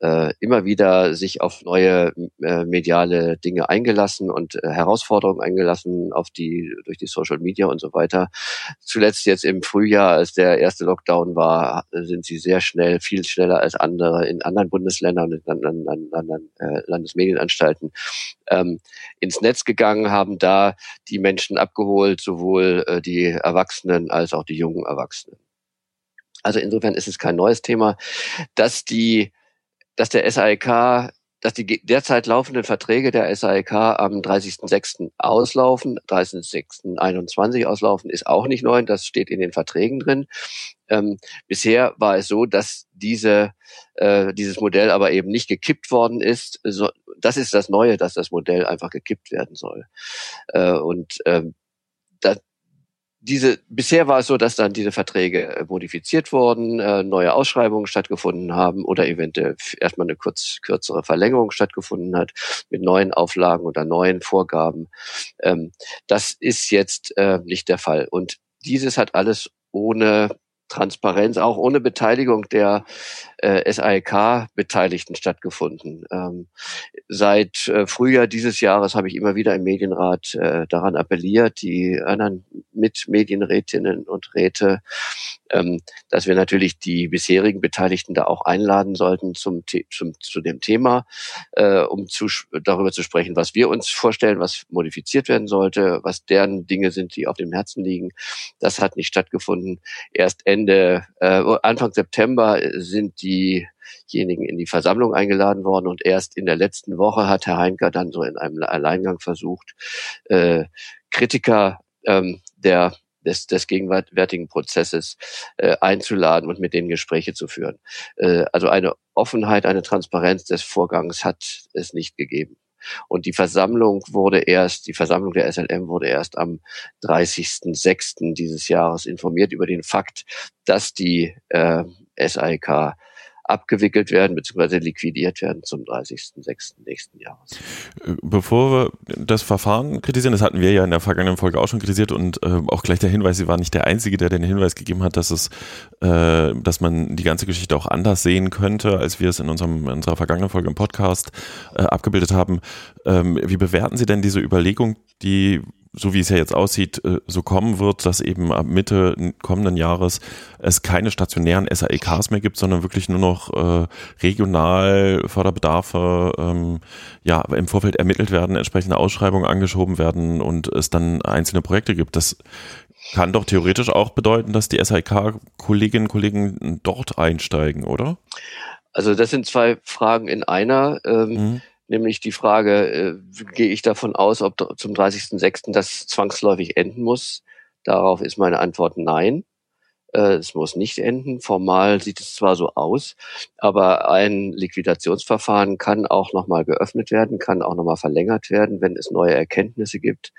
äh, immer wieder sich auf neue äh, mediale Dinge eingelassen und äh, Herausforderungen eingelassen, auf die durch die Social Media und so weiter. Zuletzt jetzt im Frühjahr, als der erste Lockdown war, sind sie sehr schnell, viel schneller als andere in anderen Bundesländern und in anderen, anderen, äh, Landesmedienanstalten ähm, ins Netz gegangen, haben da die Menschen abgeholt, sowohl äh, die Erwachsenen als auch die jungen Erwachsenen. Also insofern ist es kein neues Thema, dass die, dass der SAEK, dass die derzeit laufenden Verträge der SAEK am 30.06. auslaufen, 30.06.21 auslaufen, ist auch nicht neu, das steht in den Verträgen drin. Ähm, bisher war es so, dass diese, äh, dieses Modell aber eben nicht gekippt worden ist. So, das ist das Neue, dass das Modell einfach gekippt werden soll. Äh, und ähm, da, diese, bisher war es so, dass dann diese Verträge äh, modifiziert wurden, äh, neue Ausschreibungen stattgefunden haben oder eventuell erstmal eine kurz, kürzere Verlängerung stattgefunden hat mit neuen Auflagen oder neuen Vorgaben. Ähm, das ist jetzt äh, nicht der Fall. Und dieses hat alles ohne Transparenz, auch ohne Beteiligung der äh, SAEK-Beteiligten stattgefunden. Ähm, seit äh, Frühjahr dieses Jahres habe ich immer wieder im Medienrat äh, daran appelliert, die anderen Mitmedienrätinnen und Räte, ähm, dass wir natürlich die bisherigen Beteiligten da auch einladen sollten zum, zum zu dem Thema, äh, um zu, darüber zu sprechen, was wir uns vorstellen, was modifiziert werden sollte, was deren Dinge sind, die auf dem Herzen liegen. Das hat nicht stattgefunden. Erst Ende, äh, Anfang September sind diejenigen in die Versammlung eingeladen worden und erst in der letzten Woche hat Herr Heinker dann so in einem Alleingang versucht, äh, Kritiker ähm, der des, des gegenwärtigen Prozesses äh, einzuladen und mit denen Gespräche zu führen. Äh, also eine Offenheit, eine Transparenz des Vorgangs hat es nicht gegeben. Und die Versammlung wurde erst, die Versammlung der SLM wurde erst am 30.06. dieses Jahres informiert über den Fakt, dass die äh, SAIK abgewickelt werden bzw. liquidiert werden zum 30.06. nächsten Jahres. Äh, Bevor wir das Verfahren kritisieren, das hatten wir ja in der vergangenen Folge auch schon kritisiert und äh, auch gleich der Hinweis, Sie waren nicht der Einzige, der den Hinweis gegeben hat, dass es, äh, dass man die ganze Geschichte auch anders sehen könnte, als wir es in unserem in unserer vergangenen Folge im Podcast äh, abgebildet haben. Ähm, wie bewerten Sie denn diese Überlegung, die so wie es ja jetzt aussieht, äh, so kommen wird, dass eben ab Mitte kommenden Jahres es keine stationären SAEKs mehr gibt, sondern wirklich nur noch äh, regional Förderbedarfe ähm, ja, im Vorfeld ermittelt werden, entsprechende Ausschreibungen angeschoben werden und es dann einzelne Projekte gibt. Das kann doch theoretisch auch bedeuten, dass die SAEK-Kolleginnen und Kollegen dort einsteigen, oder? Also das sind zwei Fragen in einer. Ähm, Mhm. Nämlich die Frage, äh, gehe ich davon aus, ob zum 30.06. das zwangsläufig enden muss? Darauf ist meine Antwort nein. Äh, es muss nicht enden. Formal sieht es zwar so aus, aber ein Liquidationsverfahren kann auch nochmal geöffnet werden, kann auch nochmal verlängert werden, wenn es neue Erkenntnisse gibt.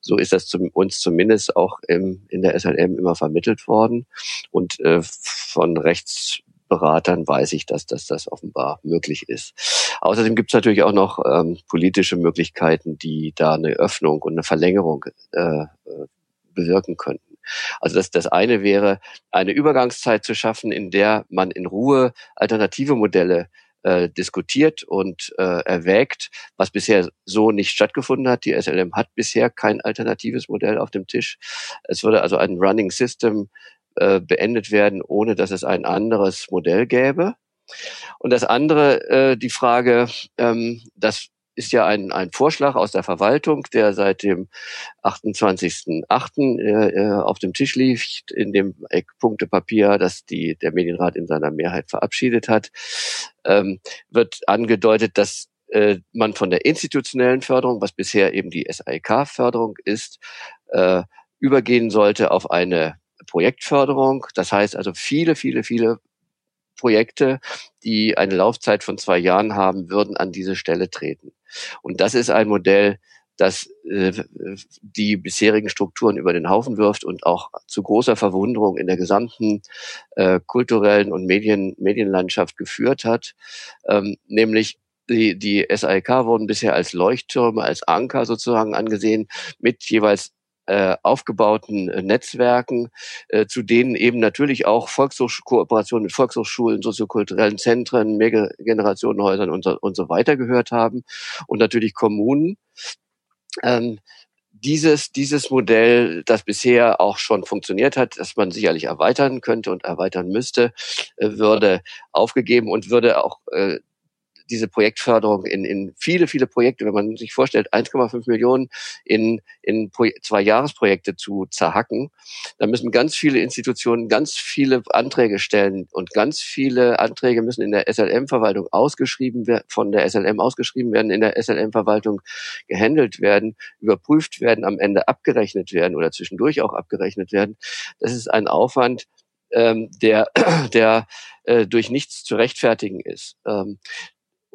So ist das zum, uns zumindest auch im, in der SLM immer vermittelt worden. Und äh, von Rechts Beratern weiß ich, dass, dass das offenbar möglich ist. Außerdem gibt es natürlich auch noch ähm, politische Möglichkeiten, die da eine Öffnung und eine Verlängerung äh, äh, bewirken könnten. Also das, das eine wäre, eine Übergangszeit zu schaffen, in der man in Ruhe alternative Modelle äh, diskutiert und äh, erwägt, was bisher so nicht stattgefunden hat. Die SLM hat bisher kein alternatives Modell auf dem Tisch. Es würde also ein Running System äh, beendet werden, ohne dass es ein anderes Modell gäbe. Und das andere, äh, die Frage, ähm, das ist ja ein, ein Vorschlag aus der Verwaltung, der seit dem 28.08. Äh, äh, auf dem Tisch liegt, in dem Eckpunktepapier, das die, der Medienrat in seiner Mehrheit verabschiedet hat, ähm, wird angedeutet, dass äh, man von der institutionellen Förderung, was bisher eben die SAIK-Förderung ist, äh, übergehen sollte auf eine Projektförderung. Das heißt also viele, viele, viele Projekte, die eine Laufzeit von zwei Jahren haben, würden an diese Stelle treten. Und das ist ein Modell, das äh, die bisherigen Strukturen über den Haufen wirft und auch zu großer Verwunderung in der gesamten äh, kulturellen und Medien, Medienlandschaft geführt hat, ähm, nämlich die, die SAIK wurden bisher als Leuchttürme, als Anker sozusagen angesehen, mit jeweils äh, aufgebauten äh, Netzwerken, äh, zu denen eben natürlich auch Volkshochsch Kooperationen mit Volkshochschulen, soziokulturellen Zentren, Mehrgenerationenhäusern und so, und so weiter gehört haben und natürlich Kommunen. Ähm, dieses, dieses Modell, das bisher auch schon funktioniert hat, das man sicherlich erweitern könnte und erweitern müsste, äh, würde aufgegeben und würde auch äh, diese Projektförderung in, in viele, viele Projekte, wenn man sich vorstellt, 1,5 Millionen in, in zwei Jahresprojekte zu zerhacken, da müssen ganz viele Institutionen ganz viele Anträge stellen und ganz viele Anträge müssen in der SLM-Verwaltung ausgeschrieben werden, von der SLM ausgeschrieben werden, in der SLM-Verwaltung gehandelt werden, überprüft werden, am Ende abgerechnet werden oder zwischendurch auch abgerechnet werden. Das ist ein Aufwand, ähm, der, der äh, durch nichts zu rechtfertigen ist. Ähm,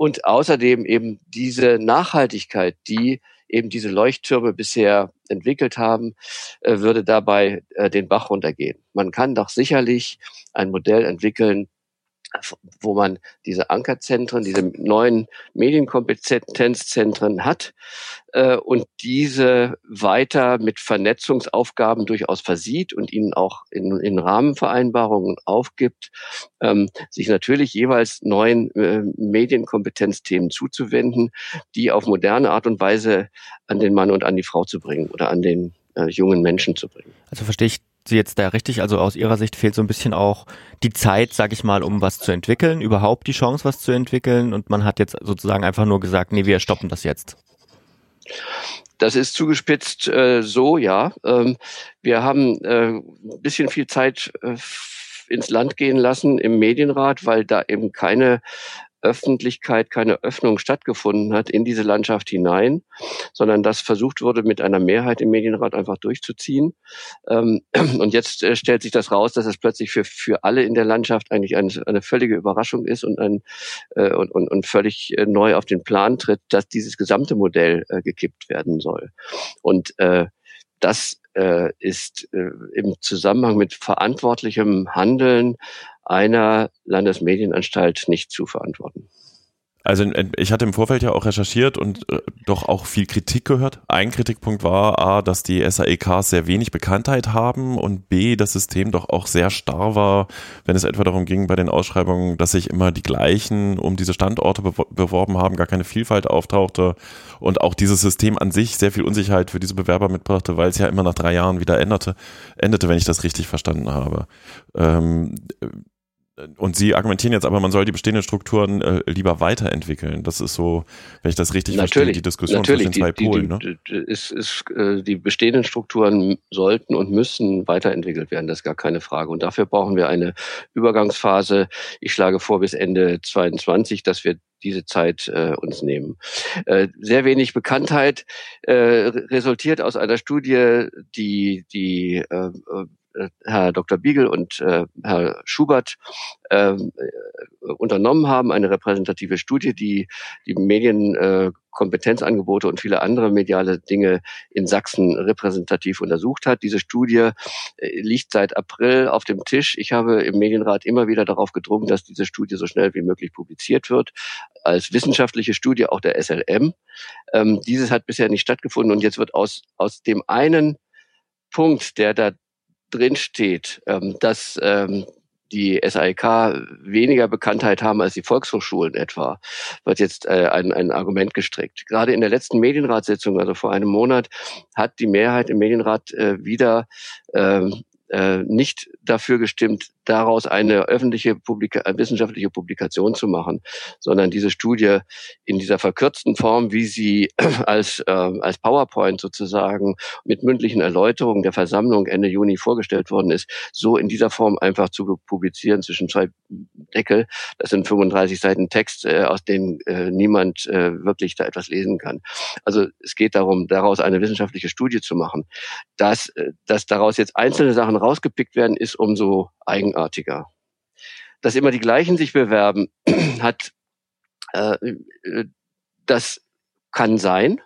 und außerdem eben diese Nachhaltigkeit, die eben diese Leuchttürme bisher entwickelt haben, äh, würde dabei äh, den Bach runtergehen. Man kann doch sicherlich ein Modell entwickeln, wo man diese Ankerzentren, diese neuen Medienkompetenzzentren hat äh, und diese weiter mit Vernetzungsaufgaben durchaus versieht und ihnen auch in, in Rahmenvereinbarungen aufgibt, ähm, sich natürlich jeweils neuen äh, Medienkompetenzthemen zuzuwenden, die auf moderne Art und Weise an den Mann und an die Frau zu bringen oder an den äh, jungen Menschen zu bringen. Also verstehe ich Sie jetzt da richtig? Also aus Ihrer Sicht fehlt so ein bisschen auch die Zeit, sag ich mal, um was zu entwickeln, überhaupt die Chance, was zu entwickeln. Und man hat jetzt sozusagen einfach nur gesagt, nee, wir stoppen das jetzt. Das ist zugespitzt äh, so, ja. Ähm, wir haben äh, ein bisschen viel Zeit äh, ins Land gehen lassen im Medienrat, weil da eben keine Öffentlichkeit, keine Öffnung stattgefunden hat in diese Landschaft hinein, sondern das versucht wurde, mit einer Mehrheit im Medienrat einfach durchzuziehen. Ähm, und jetzt äh, stellt sich das raus, dass es plötzlich für, für alle in der Landschaft eigentlich eine, eine völlige Überraschung ist und, ein, äh, und, und, und völlig äh, neu auf den Plan tritt, dass dieses gesamte Modell gekippt werden soll. Und das ist im Zusammenhang mit verantwortlichem Handeln einer Landesmedienanstalt nicht zu verantworten. Also ich hatte im Vorfeld ja auch recherchiert und äh, doch auch viel Kritik gehört. Ein Kritikpunkt war A, dass die SAEKs sehr wenig Bekanntheit haben und B, das System doch auch sehr starr war, wenn es etwa darum ging bei den Ausschreibungen, dass sich immer die gleichen um diese Standorte beworben haben, gar keine Vielfalt auftauchte und auch dieses System an sich sehr viel Unsicherheit für diese Bewerber mitbrachte, weil es ja immer nach drei Jahren wieder änderte, endete, wenn ich das richtig verstanden habe. Ähm, und Sie argumentieren jetzt aber, man soll die bestehenden Strukturen äh, lieber weiterentwickeln. Das ist so, wenn ich das richtig natürlich, verstehe, die Diskussion natürlich, zwischen zwei die, Polen. Die, ne? die, ist, ist, äh, die bestehenden Strukturen sollten und müssen weiterentwickelt werden, das ist gar keine Frage. Und dafür brauchen wir eine Übergangsphase. Ich schlage vor bis Ende 22, dass wir diese Zeit äh, uns nehmen. Äh, sehr wenig Bekanntheit äh, resultiert aus einer Studie, die die äh, äh, Herr Dr. Biegel und äh, Herr Schubert ähm, äh, unternommen haben, eine repräsentative Studie, die die Medienkompetenzangebote äh, und viele andere mediale Dinge in Sachsen repräsentativ untersucht hat. Diese Studie äh, liegt seit April auf dem Tisch. Ich habe im Medienrat immer wieder darauf gedrungen, dass diese Studie so schnell wie möglich publiziert wird, als wissenschaftliche Studie auch der SLM. Ähm, dieses hat bisher nicht stattgefunden und jetzt wird aus, aus dem einen Punkt, der da drin steht, ähm, dass ähm, die SAIK weniger Bekanntheit haben als die Volkshochschulen etwa, wird jetzt äh, ein, ein Argument gestrickt. Gerade in der letzten Medienratssitzung, also vor einem Monat, hat die Mehrheit im Medienrat äh, wieder ähm, äh, nicht dafür gestimmt, daraus eine öffentliche Publika wissenschaftliche Publikation zu machen, sondern diese Studie in dieser verkürzten Form, wie sie als, äh, als PowerPoint sozusagen mit mündlichen Erläuterungen der Versammlung Ende Juni vorgestellt worden ist, so in dieser Form einfach zu publizieren zwischen zwei Deckel. Das sind 35 Seiten Text, äh, aus denen äh, niemand äh, wirklich da etwas lesen kann. Also es geht darum, daraus eine wissenschaftliche Studie zu machen. Dass, äh, dass daraus jetzt einzelne Sachen rausgepickt werden, ist umso eigenartiger. Dass immer die gleichen sich bewerben, hat äh, äh, das kann sein.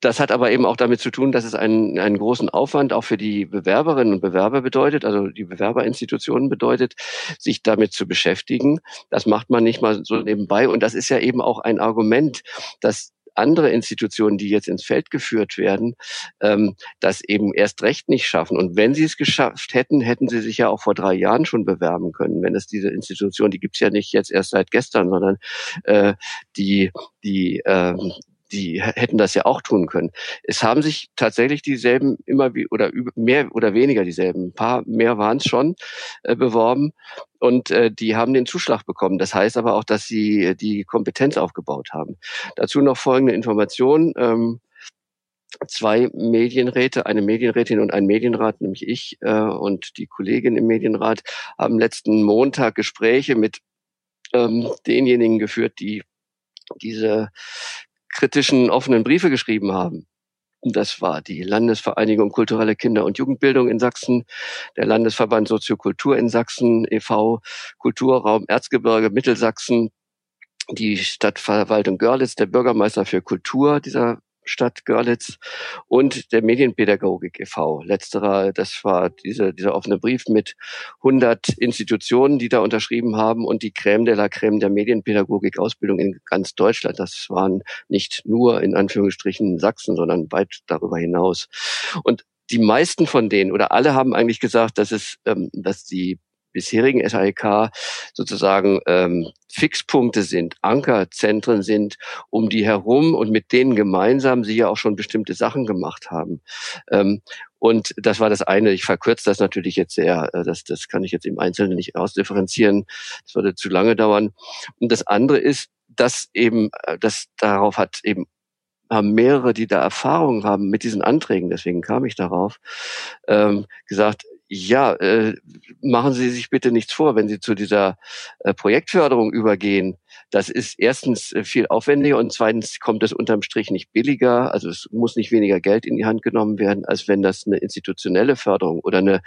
Das hat aber eben auch damit zu tun, dass es einen, einen großen Aufwand auch für die Bewerberinnen und Bewerber bedeutet, also die Bewerberinstitutionen bedeutet, sich damit zu beschäftigen. Das macht man nicht mal so nebenbei. Und das ist ja eben auch ein Argument, dass andere Institutionen, die jetzt ins Feld geführt werden, ähm, das eben erst recht nicht schaffen. Und wenn sie es geschafft hätten, hätten sie sich ja auch vor drei Jahren schon bewerben können. Wenn es diese Institution, die gibt's ja nicht jetzt erst seit gestern, sondern äh, die, die ähm, die hätten das ja auch tun können. Es haben sich tatsächlich dieselben immer wie oder mehr oder weniger dieselben, ein paar mehr waren es schon äh, beworben und äh, die haben den Zuschlag bekommen. Das heißt aber auch, dass sie äh, die Kompetenz aufgebaut haben. Dazu noch folgende Information. Ähm, zwei Medienräte, eine Medienrätin und ein Medienrat, nämlich ich äh, und die Kollegin im Medienrat, haben letzten Montag Gespräche mit ähm, denjenigen geführt, die diese kritischen offenen Briefe geschrieben haben. Das war die Landesvereinigung Kulturelle Kinder- und Jugendbildung in Sachsen, der Landesverband Soziokultur in Sachsen, e.V., Kulturraum Erzgebirge Mittelsachsen, die Stadtverwaltung Görlitz, der Bürgermeister für Kultur dieser Stadt Görlitz und der Medienpädagogik e.V. Letzterer, das war diese, dieser offene Brief mit 100 Institutionen, die da unterschrieben haben und die Crème de la Crème der Medienpädagogik Ausbildung in ganz Deutschland. Das waren nicht nur in Anführungsstrichen Sachsen, sondern weit darüber hinaus. Und die meisten von denen oder alle haben eigentlich gesagt, dass es, ähm, dass die bisherigen SAIK sozusagen ähm, Fixpunkte sind, Ankerzentren sind, um die herum und mit denen gemeinsam sie ja auch schon bestimmte Sachen gemacht haben. Ähm, und das war das eine. Ich verkürze das natürlich jetzt sehr. Äh, das, das kann ich jetzt im Einzelnen nicht ausdifferenzieren. Das würde zu lange dauern. Und das andere ist, dass eben, äh, das darauf hat eben haben mehrere, die da Erfahrung haben mit diesen Anträgen, deswegen kam ich darauf, ähm, gesagt, ja, äh, machen Sie sich bitte nichts vor, wenn Sie zu dieser äh, Projektförderung übergehen. Das ist erstens äh, viel aufwendiger und zweitens kommt es unterm Strich nicht billiger. Also es muss nicht weniger Geld in die Hand genommen werden, als wenn das eine institutionelle Förderung oder eine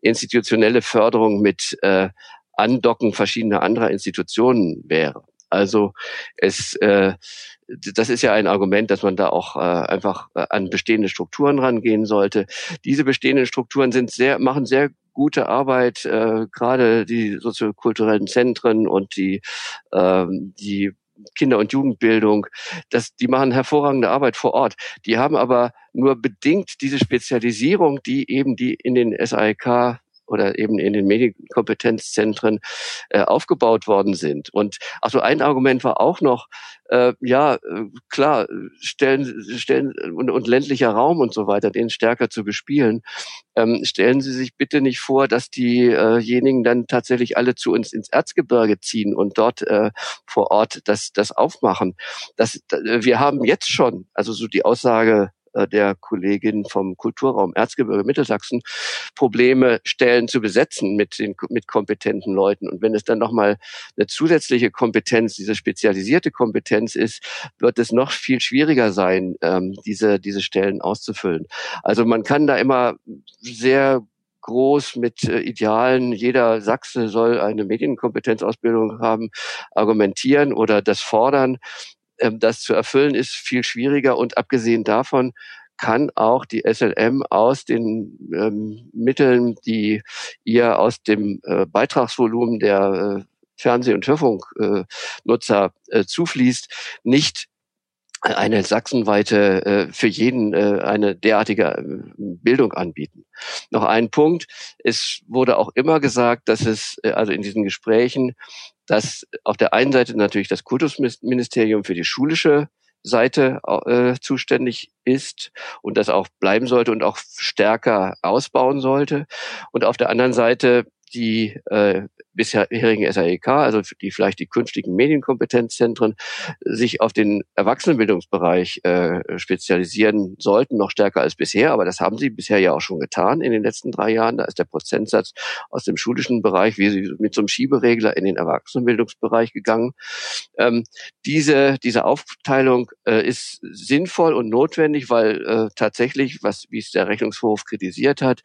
institutionelle Förderung mit äh, Andocken verschiedener anderer Institutionen wäre. Also es äh, das ist ja ein Argument, dass man da auch äh, einfach äh, an bestehende Strukturen rangehen sollte. Diese bestehenden Strukturen sind sehr, machen sehr gute Arbeit, äh, gerade die soziokulturellen Zentren und die, ähm, die Kinder- und Jugendbildung, das, die machen hervorragende Arbeit vor Ort. Die haben aber nur bedingt diese Spezialisierung, die eben die in den SAIK oder eben in den Medienkompetenzzentren äh, aufgebaut worden sind. Und also ein Argument war auch noch, äh, ja, äh, klar, stellen, stellen und, und ländlicher Raum und so weiter, den stärker zu bespielen. Ähm, stellen Sie sich bitte nicht vor, dass diejenigen dann tatsächlich alle zu uns ins Erzgebirge ziehen und dort äh, vor Ort das, das aufmachen. Das, wir haben jetzt schon, also so die Aussage äh, der Kollegin vom Kulturraum Erzgebirge Mittelsachsen Probleme Stellen zu besetzen mit den mit kompetenten Leuten. Und wenn es dann nochmal eine zusätzliche Kompetenz, diese spezialisierte Kompetenz ist, wird es noch viel schwieriger sein, ähm, diese diese Stellen auszufüllen. Also man kann da immer sehr groß mit äh, Idealen, jeder Sachse soll eine Medienkompetenzausbildung haben, argumentieren oder das fordern. Ähm, das zu erfüllen ist viel schwieriger und abgesehen davon kann auch die SLM aus den ähm, Mitteln, die ihr aus dem äh, Beitragsvolumen der äh, Fernseh- und Hörfunknutzer äh, zufließt, nicht eine sachsenweite äh, für jeden äh, eine derartige äh, Bildung anbieten. Noch ein Punkt: Es wurde auch immer gesagt, dass es äh, also in diesen Gesprächen, dass auf der einen Seite natürlich das Kultusministerium für die schulische Seite äh, zuständig ist und das auch bleiben sollte und auch stärker ausbauen sollte. Und auf der anderen Seite die äh, bisherigen SAEK, also die vielleicht die künftigen Medienkompetenzzentren, sich auf den Erwachsenenbildungsbereich äh, spezialisieren sollten, noch stärker als bisher. Aber das haben sie bisher ja auch schon getan in den letzten drei Jahren. Da ist der Prozentsatz aus dem schulischen Bereich wie sie mit so einem Schieberegler in den Erwachsenenbildungsbereich gegangen. Ähm, diese, diese Aufteilung äh, ist sinnvoll und notwendig, weil äh, tatsächlich, was wie es der Rechnungshof kritisiert hat,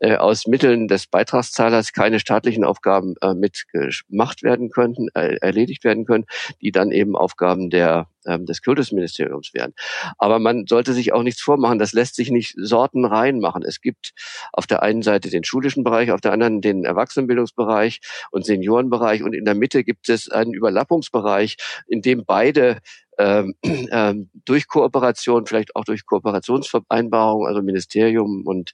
äh, aus Mitteln des Beitragszahlers keine staatlichen Aufgaben äh, mitgemacht werden könnten, äh, erledigt werden können, die dann eben Aufgaben der ähm, des Kultusministeriums wären. Aber man sollte sich auch nichts vormachen. Das lässt sich nicht sortenrein machen. Es gibt auf der einen Seite den schulischen Bereich, auf der anderen den Erwachsenenbildungsbereich und Seniorenbereich und in der Mitte gibt es einen Überlappungsbereich, in dem beide ähm, ähm, durch Kooperation, vielleicht auch durch Kooperationsvereinbarungen, also Ministerium und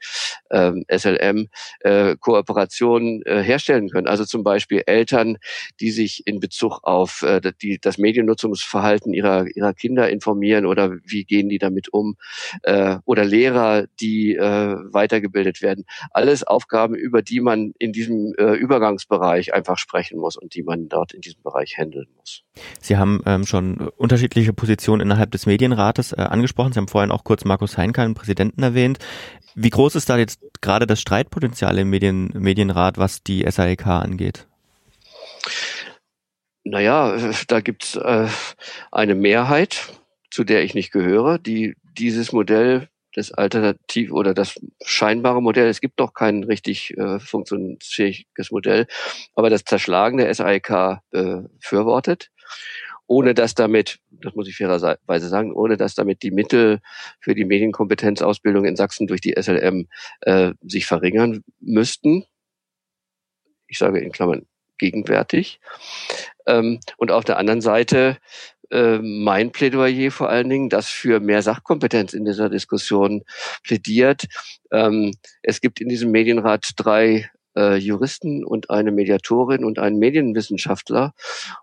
ähm, SLM, äh, Kooperationen äh, herstellen können. Also zum Beispiel Eltern, die sich in Bezug auf äh, die, das Mediennutzungsverhalten ihrer, ihrer Kinder informieren oder wie gehen die damit um, äh, oder Lehrer, die äh, weitergebildet werden. Alles Aufgaben, über die man in diesem äh, Übergangsbereich einfach sprechen muss und die man dort in diesem Bereich handeln muss. Sie haben ähm, schon unterschiedliche Positionen innerhalb des Medienrates äh, angesprochen. Sie haben vorhin auch kurz Markus Heinke, den Präsidenten, erwähnt. Wie groß ist da jetzt gerade das Streitpotenzial im Medien, Medienrat, was die SAEK angeht? Naja, da gibt's äh, eine Mehrheit, zu der ich nicht gehöre, die dieses Modell das Alternativ oder das scheinbare Modell, es gibt doch kein richtig äh, funktionsfähiges Modell, aber das Zerschlagen der SAIK äh, ohne dass damit, das muss ich fairerweise sagen, ohne dass damit die Mittel für die Medienkompetenzausbildung in Sachsen durch die SLM äh, sich verringern müssten. Ich sage in Klammern gegenwärtig. Ähm, und auf der anderen Seite äh, mein Plädoyer vor allen Dingen, das für mehr Sachkompetenz in dieser Diskussion plädiert. Ähm, es gibt in diesem Medienrat drei äh, Juristen und eine Mediatorin und einen Medienwissenschaftler.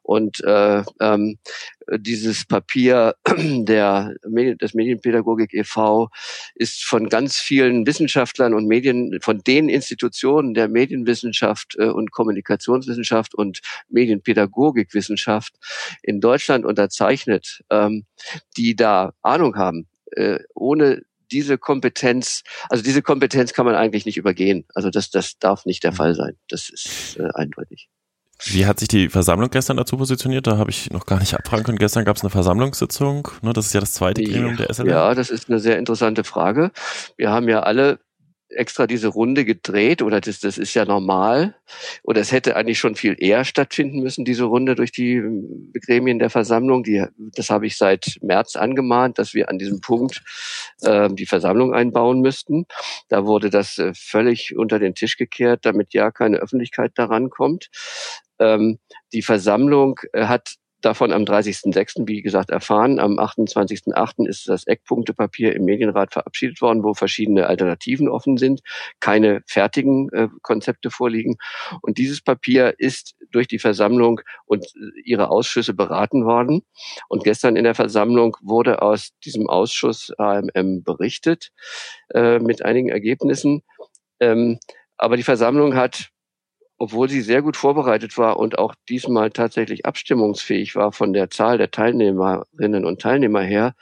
Und äh, ähm, dieses Papier der des Medienpädagogik e.V. ist von ganz vielen Wissenschaftlern und Medien, von den Institutionen der Medienwissenschaft äh, und Kommunikationswissenschaft und Medienpädagogikwissenschaft in Deutschland unterzeichnet, ähm, die da Ahnung haben. Äh, ohne diese Kompetenz, also diese Kompetenz kann man eigentlich nicht übergehen. Also das, das darf nicht der mhm. Fall sein. Das ist äh, eindeutig. Wie hat sich die Versammlung gestern dazu positioniert? Da habe ich noch gar nicht abfragen können. Gestern gab es eine Versammlungssitzung. Ne, das ist ja das zweite Gremium der SLM. Ja, das ist eine sehr interessante Frage. Wir haben ja alle extra diese Runde gedreht oder das, das ist ja normal oder es hätte eigentlich schon viel eher stattfinden müssen, diese Runde durch die Gremien der Versammlung. Die, das habe ich seit März angemahnt, dass wir an diesem Punkt äh, die Versammlung einbauen müssten. Da wurde das äh, völlig unter den Tisch gekehrt, damit ja keine Öffentlichkeit daran kommt. Ähm, die Versammlung äh, hat davon am 30.06., wie gesagt, erfahren. Am 28.08. ist das Eckpunktepapier im Medienrat verabschiedet worden, wo verschiedene Alternativen offen sind, keine fertigen äh, Konzepte vorliegen. Und dieses Papier ist durch die Versammlung und ihre Ausschüsse beraten worden. Und gestern in der Versammlung wurde aus diesem Ausschuss AMM berichtet äh, mit einigen Ergebnissen. Ähm, aber die Versammlung hat obwohl sie sehr gut vorbereitet war und auch diesmal tatsächlich abstimmungsfähig war von der Zahl der Teilnehmerinnen und Teilnehmer her,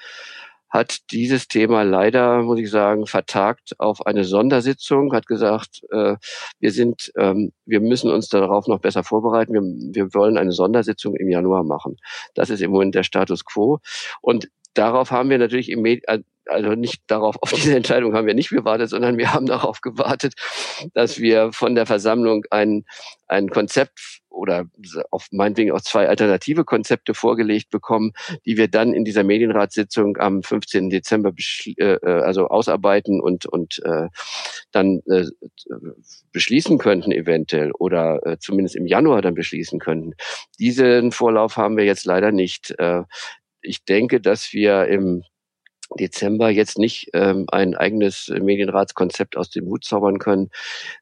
hat dieses Thema leider, muss ich sagen, vertagt auf eine Sondersitzung, hat gesagt, äh, wir sind, ähm, wir müssen uns darauf noch besser vorbereiten. Wir, wir wollen eine Sondersitzung im Januar machen. Das ist im Moment der Status quo. Und darauf haben wir natürlich im Med also nicht darauf, auf diese Entscheidung haben wir nicht gewartet, sondern wir haben darauf gewartet, dass wir von der Versammlung ein, ein Konzept oder auf meinetwegen auch zwei alternative Konzepte vorgelegt bekommen, die wir dann in dieser Medienratssitzung am 15. Dezember äh, also ausarbeiten und und äh, dann äh, beschließen könnten eventuell oder äh, zumindest im Januar dann beschließen könnten. Diesen Vorlauf haben wir jetzt leider nicht. Äh, ich denke, dass wir im Dezember jetzt nicht ähm, ein eigenes Medienratskonzept aus dem Hut zaubern können,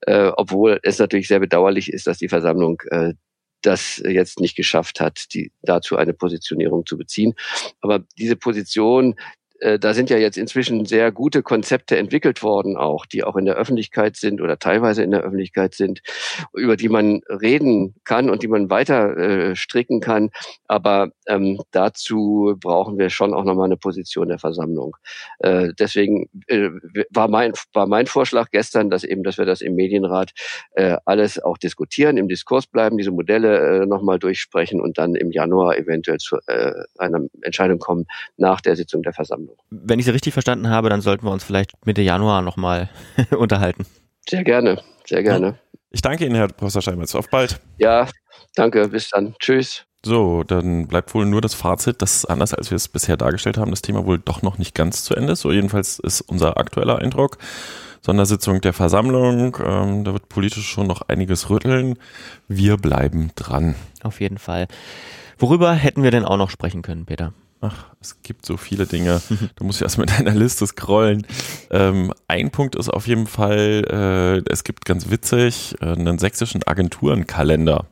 äh, obwohl es natürlich sehr bedauerlich ist, dass die Versammlung äh, das jetzt nicht geschafft hat, die, dazu eine Positionierung zu beziehen. Aber diese Position da sind ja jetzt inzwischen sehr gute Konzepte entwickelt worden, auch die auch in der Öffentlichkeit sind oder teilweise in der Öffentlichkeit sind, über die man reden kann und die man weiter äh, stricken kann. Aber ähm, dazu brauchen wir schon auch nochmal eine Position der Versammlung. Äh, deswegen äh, war mein war mein Vorschlag gestern, dass eben, dass wir das im Medienrat äh, alles auch diskutieren, im Diskurs bleiben, diese Modelle äh, nochmal durchsprechen und dann im Januar eventuell zu äh, einer Entscheidung kommen nach der Sitzung der Versammlung. Wenn ich Sie richtig verstanden habe, dann sollten wir uns vielleicht Mitte Januar nochmal unterhalten. Sehr gerne, sehr gerne. Ich danke Ihnen, Herr Professor Steinmetz. Auf bald. Ja, danke. Bis dann. Tschüss. So, dann bleibt wohl nur das Fazit, dass anders als wir es bisher dargestellt haben, das Thema wohl doch noch nicht ganz zu Ende ist. So jedenfalls ist unser aktueller Eindruck. Sondersitzung der Versammlung, ähm, da wird politisch schon noch einiges rütteln. Wir bleiben dran. Auf jeden Fall. Worüber hätten wir denn auch noch sprechen können, Peter? Ach, es gibt so viele Dinge. Du musst erst mit deiner Liste scrollen. Ähm, ein Punkt ist auf jeden Fall, äh, es gibt ganz witzig äh, einen sächsischen Agenturenkalender.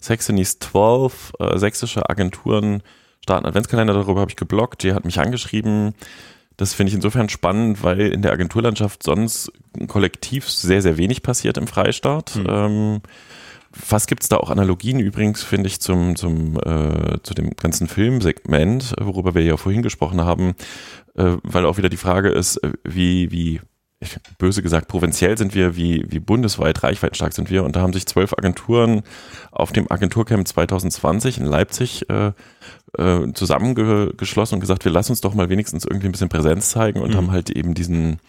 Saxony's 12, äh, sächsische Agenturen starten Adventskalender, darüber habe ich geblockt, die hat mich angeschrieben. Das finde ich insofern spannend, weil in der Agenturlandschaft sonst kollektiv sehr, sehr wenig passiert im Freistaat. Mhm. Ähm, was gibt's da auch Analogien übrigens, finde ich, zum, zum, äh, zu dem ganzen Filmsegment, worüber wir ja vorhin gesprochen haben, äh, weil auch wieder die Frage ist, äh, wie, wie, böse gesagt, provinziell sind wir, wie, wie bundesweit reichweitenstark sind wir. Und da haben sich zwölf Agenturen auf dem Agenturcamp 2020 in Leipzig äh, äh, zusammengeschlossen und gesagt, wir lassen uns doch mal wenigstens irgendwie ein bisschen Präsenz zeigen und mhm. haben halt eben diesen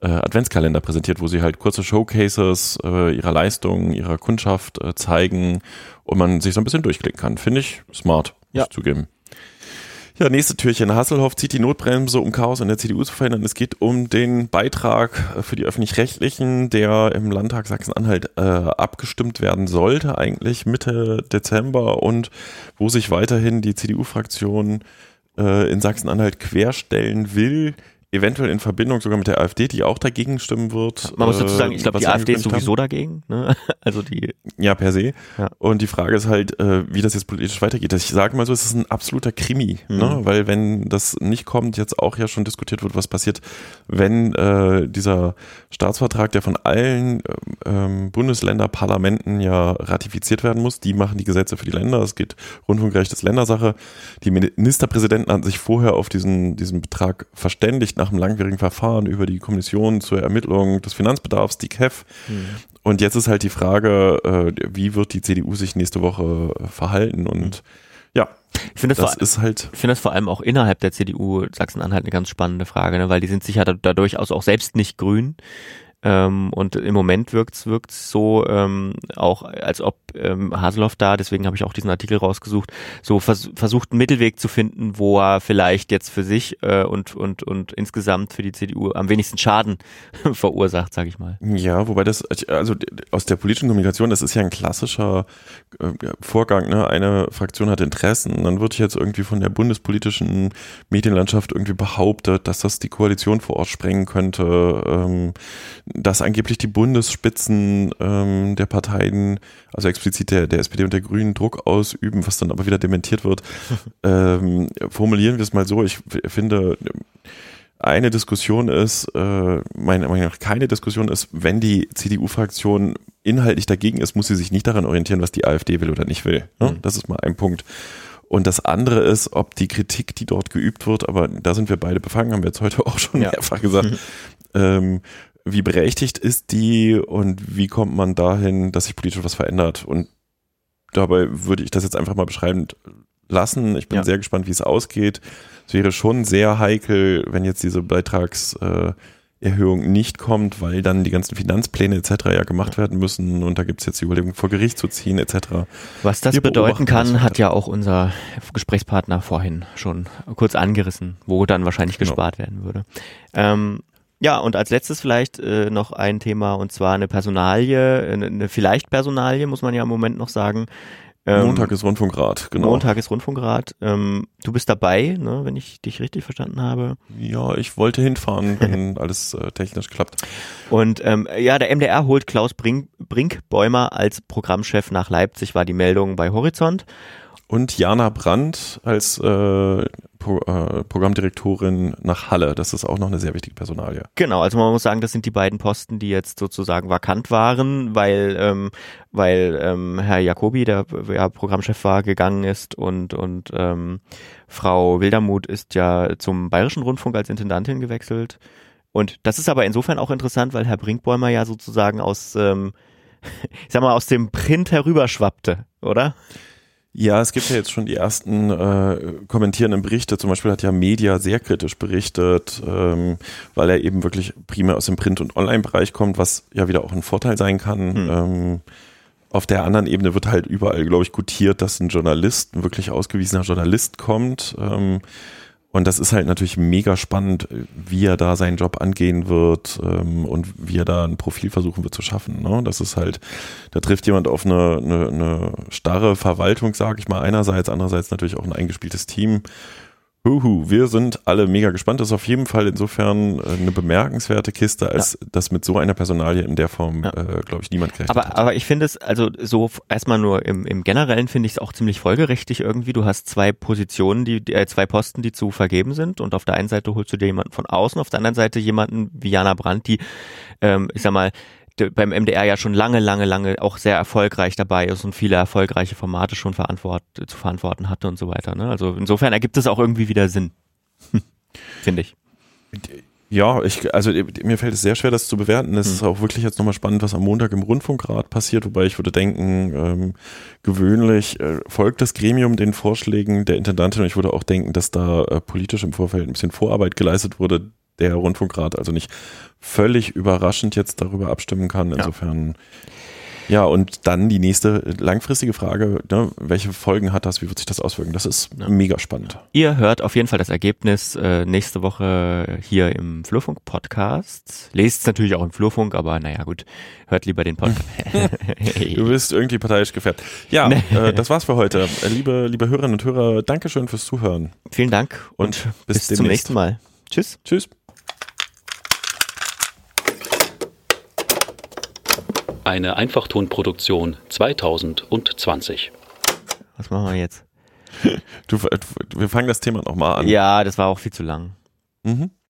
äh, Adventskalender präsentiert, wo sie halt kurze Showcases äh, ihrer Leistungen, ihrer Kundschaft äh, zeigen und man sich so ein bisschen durchklicken kann. Finde ich smart, ja. muss ich zugeben. Ja, nächste Türchen. Hasselhoff zieht die Notbremse, um Chaos in der CDU zu verhindern. Es geht um den Beitrag äh, für die Öffentlich-Rechtlichen, der im Landtag Sachsen-Anhalt äh, abgestimmt werden sollte, eigentlich Mitte Dezember und wo sich weiterhin die CDU-Fraktion äh, in Sachsen-Anhalt querstellen will eventuell in Verbindung sogar mit der AfD, die auch dagegen stimmen wird. Man muss dazu sagen, ich glaube, die AfD ist sowieso haben. dagegen. Ne? Also die. Ja, per se. Ja. Und die Frage ist halt, äh, wie das jetzt politisch weitergeht. Ich sage mal so, es ist ein absoluter Krimi, mhm. ne? weil wenn das nicht kommt, jetzt auch ja schon diskutiert wird, was passiert, wenn äh, dieser Staatsvertrag, der von allen ähm, Bundesländerparlamenten ja ratifiziert werden muss, die machen die Gesetze für die Länder. Es geht Rundfunkrecht ist Ländersache. Die Ministerpräsidenten hatten sich vorher auf diesen, diesen Betrag verständigt nach einem langwierigen Verfahren über die Kommission zur Ermittlung des Finanzbedarfs, die KEF. Mhm. Und jetzt ist halt die Frage, äh, wie wird die CDU sich nächste Woche äh, verhalten und mhm. ja, ich finde das, das ist halt. Ich finde das vor allem auch innerhalb der CDU Sachsen-Anhalt eine ganz spannende Frage, ne? weil die sind sicher da, durchaus auch selbst nicht grün. Ähm, und im Moment wirkt's wirkt's so ähm, auch, als ob ähm, Haseloff da, deswegen habe ich auch diesen Artikel rausgesucht, so vers versucht einen Mittelweg zu finden, wo er vielleicht jetzt für sich äh, und und und insgesamt für die CDU am wenigsten Schaden verursacht, sage ich mal. Ja, wobei das also aus der politischen Kommunikation, das ist ja ein klassischer äh, Vorgang. Ne? Eine Fraktion hat Interessen, dann wird jetzt irgendwie von der bundespolitischen Medienlandschaft irgendwie behauptet, dass das die Koalition vor Ort sprengen könnte. Ähm, dass angeblich die Bundesspitzen ähm, der Parteien, also explizit der, der SPD und der Grünen, Druck ausüben, was dann aber wieder dementiert wird. ähm, formulieren wir es mal so, ich finde, eine Diskussion ist, äh, meiner Meinung nach keine Diskussion ist, wenn die CDU-Fraktion inhaltlich dagegen ist, muss sie sich nicht daran orientieren, was die AfD will oder nicht will. Ne? Mhm. Das ist mal ein Punkt. Und das andere ist, ob die Kritik, die dort geübt wird, aber da sind wir beide befangen, haben wir jetzt heute auch schon ja. mehrfach gesagt, mhm. ähm, wie berechtigt ist die und wie kommt man dahin, dass sich politisch was verändert? Und dabei würde ich das jetzt einfach mal beschreiben, lassen. Ich bin ja. sehr gespannt, wie es ausgeht. Es wäre schon sehr heikel, wenn jetzt diese Beitragserhöhung nicht kommt, weil dann die ganzen Finanzpläne etc. ja gemacht werden müssen und da gibt es jetzt die Überlegung, vor Gericht zu ziehen etc. Was das Wir bedeuten kann, hat ja auch unser Gesprächspartner vorhin schon kurz angerissen, wo dann wahrscheinlich genau. gespart werden würde. Ähm, ja, und als letztes vielleicht äh, noch ein Thema und zwar eine Personalie, eine, eine vielleicht Personalie, muss man ja im Moment noch sagen. Ähm, Montag ist Rundfunkrat, genau. Montag ist Rundfunkrat. Ähm, du bist dabei, ne, wenn ich dich richtig verstanden habe. Ja, ich wollte hinfahren, wenn alles äh, technisch klappt. Und ähm, ja, der MDR holt Klaus Brink, Brinkbäumer als Programmchef nach Leipzig, war die Meldung bei Horizont und Jana Brandt als äh, Pro, äh, Programmdirektorin nach Halle. Das ist auch noch eine sehr wichtige Personalie. Genau, also man muss sagen, das sind die beiden Posten, die jetzt sozusagen vakant waren, weil ähm, weil ähm, Herr Jacobi, der ja, Programmchef war, gegangen ist und und ähm, Frau Wildermuth ist ja zum Bayerischen Rundfunk als Intendantin gewechselt. Und das ist aber insofern auch interessant, weil Herr Brinkbäumer ja sozusagen aus ähm, ich sag mal aus dem Print herüberschwappte, oder? Ja, es gibt ja jetzt schon die ersten äh, kommentierenden Berichte. Zum Beispiel hat ja Media sehr kritisch berichtet, ähm, weil er eben wirklich primär aus dem Print- und Online-Bereich kommt, was ja wieder auch ein Vorteil sein kann. Hm. Ähm, auf der anderen Ebene wird halt überall, glaube ich, gutiert, dass ein Journalist, ein wirklich ausgewiesener Journalist kommt. Ähm, und das ist halt natürlich mega spannend, wie er da seinen Job angehen wird ähm, und wie er da ein Profil versuchen wird zu schaffen. Ne? Das ist halt, da trifft jemand auf eine, eine, eine starre Verwaltung, sage ich mal, einerseits, andererseits natürlich auch ein eingespieltes Team. Huhu, wir sind alle mega gespannt. Das ist auf jeden Fall insofern äh, eine bemerkenswerte Kiste, als ja. das mit so einer Personalie in der Form, ja. äh, glaube ich, niemand gerechnet aber, hat. Aber ich finde es, also so erstmal nur im, im Generellen finde ich es auch ziemlich folgerichtig irgendwie. Du hast zwei Positionen, die, äh, zwei Posten, die zu vergeben sind und auf der einen Seite holst du dir jemanden von außen, auf der anderen Seite jemanden wie Jana Brandt, die, ähm, ich sag mal, beim MDR ja schon lange, lange, lange auch sehr erfolgreich dabei ist und viele erfolgreiche Formate schon verantwort zu verantworten hatte und so weiter. Ne? Also insofern ergibt es auch irgendwie wieder Sinn, finde ich. Ja, ich, also mir fällt es sehr schwer, das zu bewerten. Es hm. ist auch wirklich jetzt nochmal spannend, was am Montag im Rundfunkrat passiert, wobei ich würde denken, ähm, gewöhnlich äh, folgt das Gremium den Vorschlägen der Intendantin und ich würde auch denken, dass da äh, politisch im Vorfeld ein bisschen Vorarbeit geleistet wurde, der Rundfunkrat also nicht völlig überraschend jetzt darüber abstimmen kann. Insofern. Ja. ja, und dann die nächste langfristige Frage, ne, welche Folgen hat das, wie wird sich das auswirken? Das ist ja. mega spannend. Ihr hört auf jeden Fall das Ergebnis äh, nächste Woche hier im Flurfunk-Podcast. Lest es natürlich auch im Flurfunk, aber naja gut, hört lieber den Podcast. du bist irgendwie parteiisch gefärbt. Ja, äh, das war's für heute. Äh, liebe, liebe Hörerinnen und Hörer, Dankeschön fürs Zuhören. Vielen Dank und, und bis, bis zum nächsten Mal. Tschüss. Tschüss. Eine Einfachtonproduktion 2020. Was machen wir jetzt? Du, wir fangen das Thema nochmal an. Ja, das war auch viel zu lang. Mhm.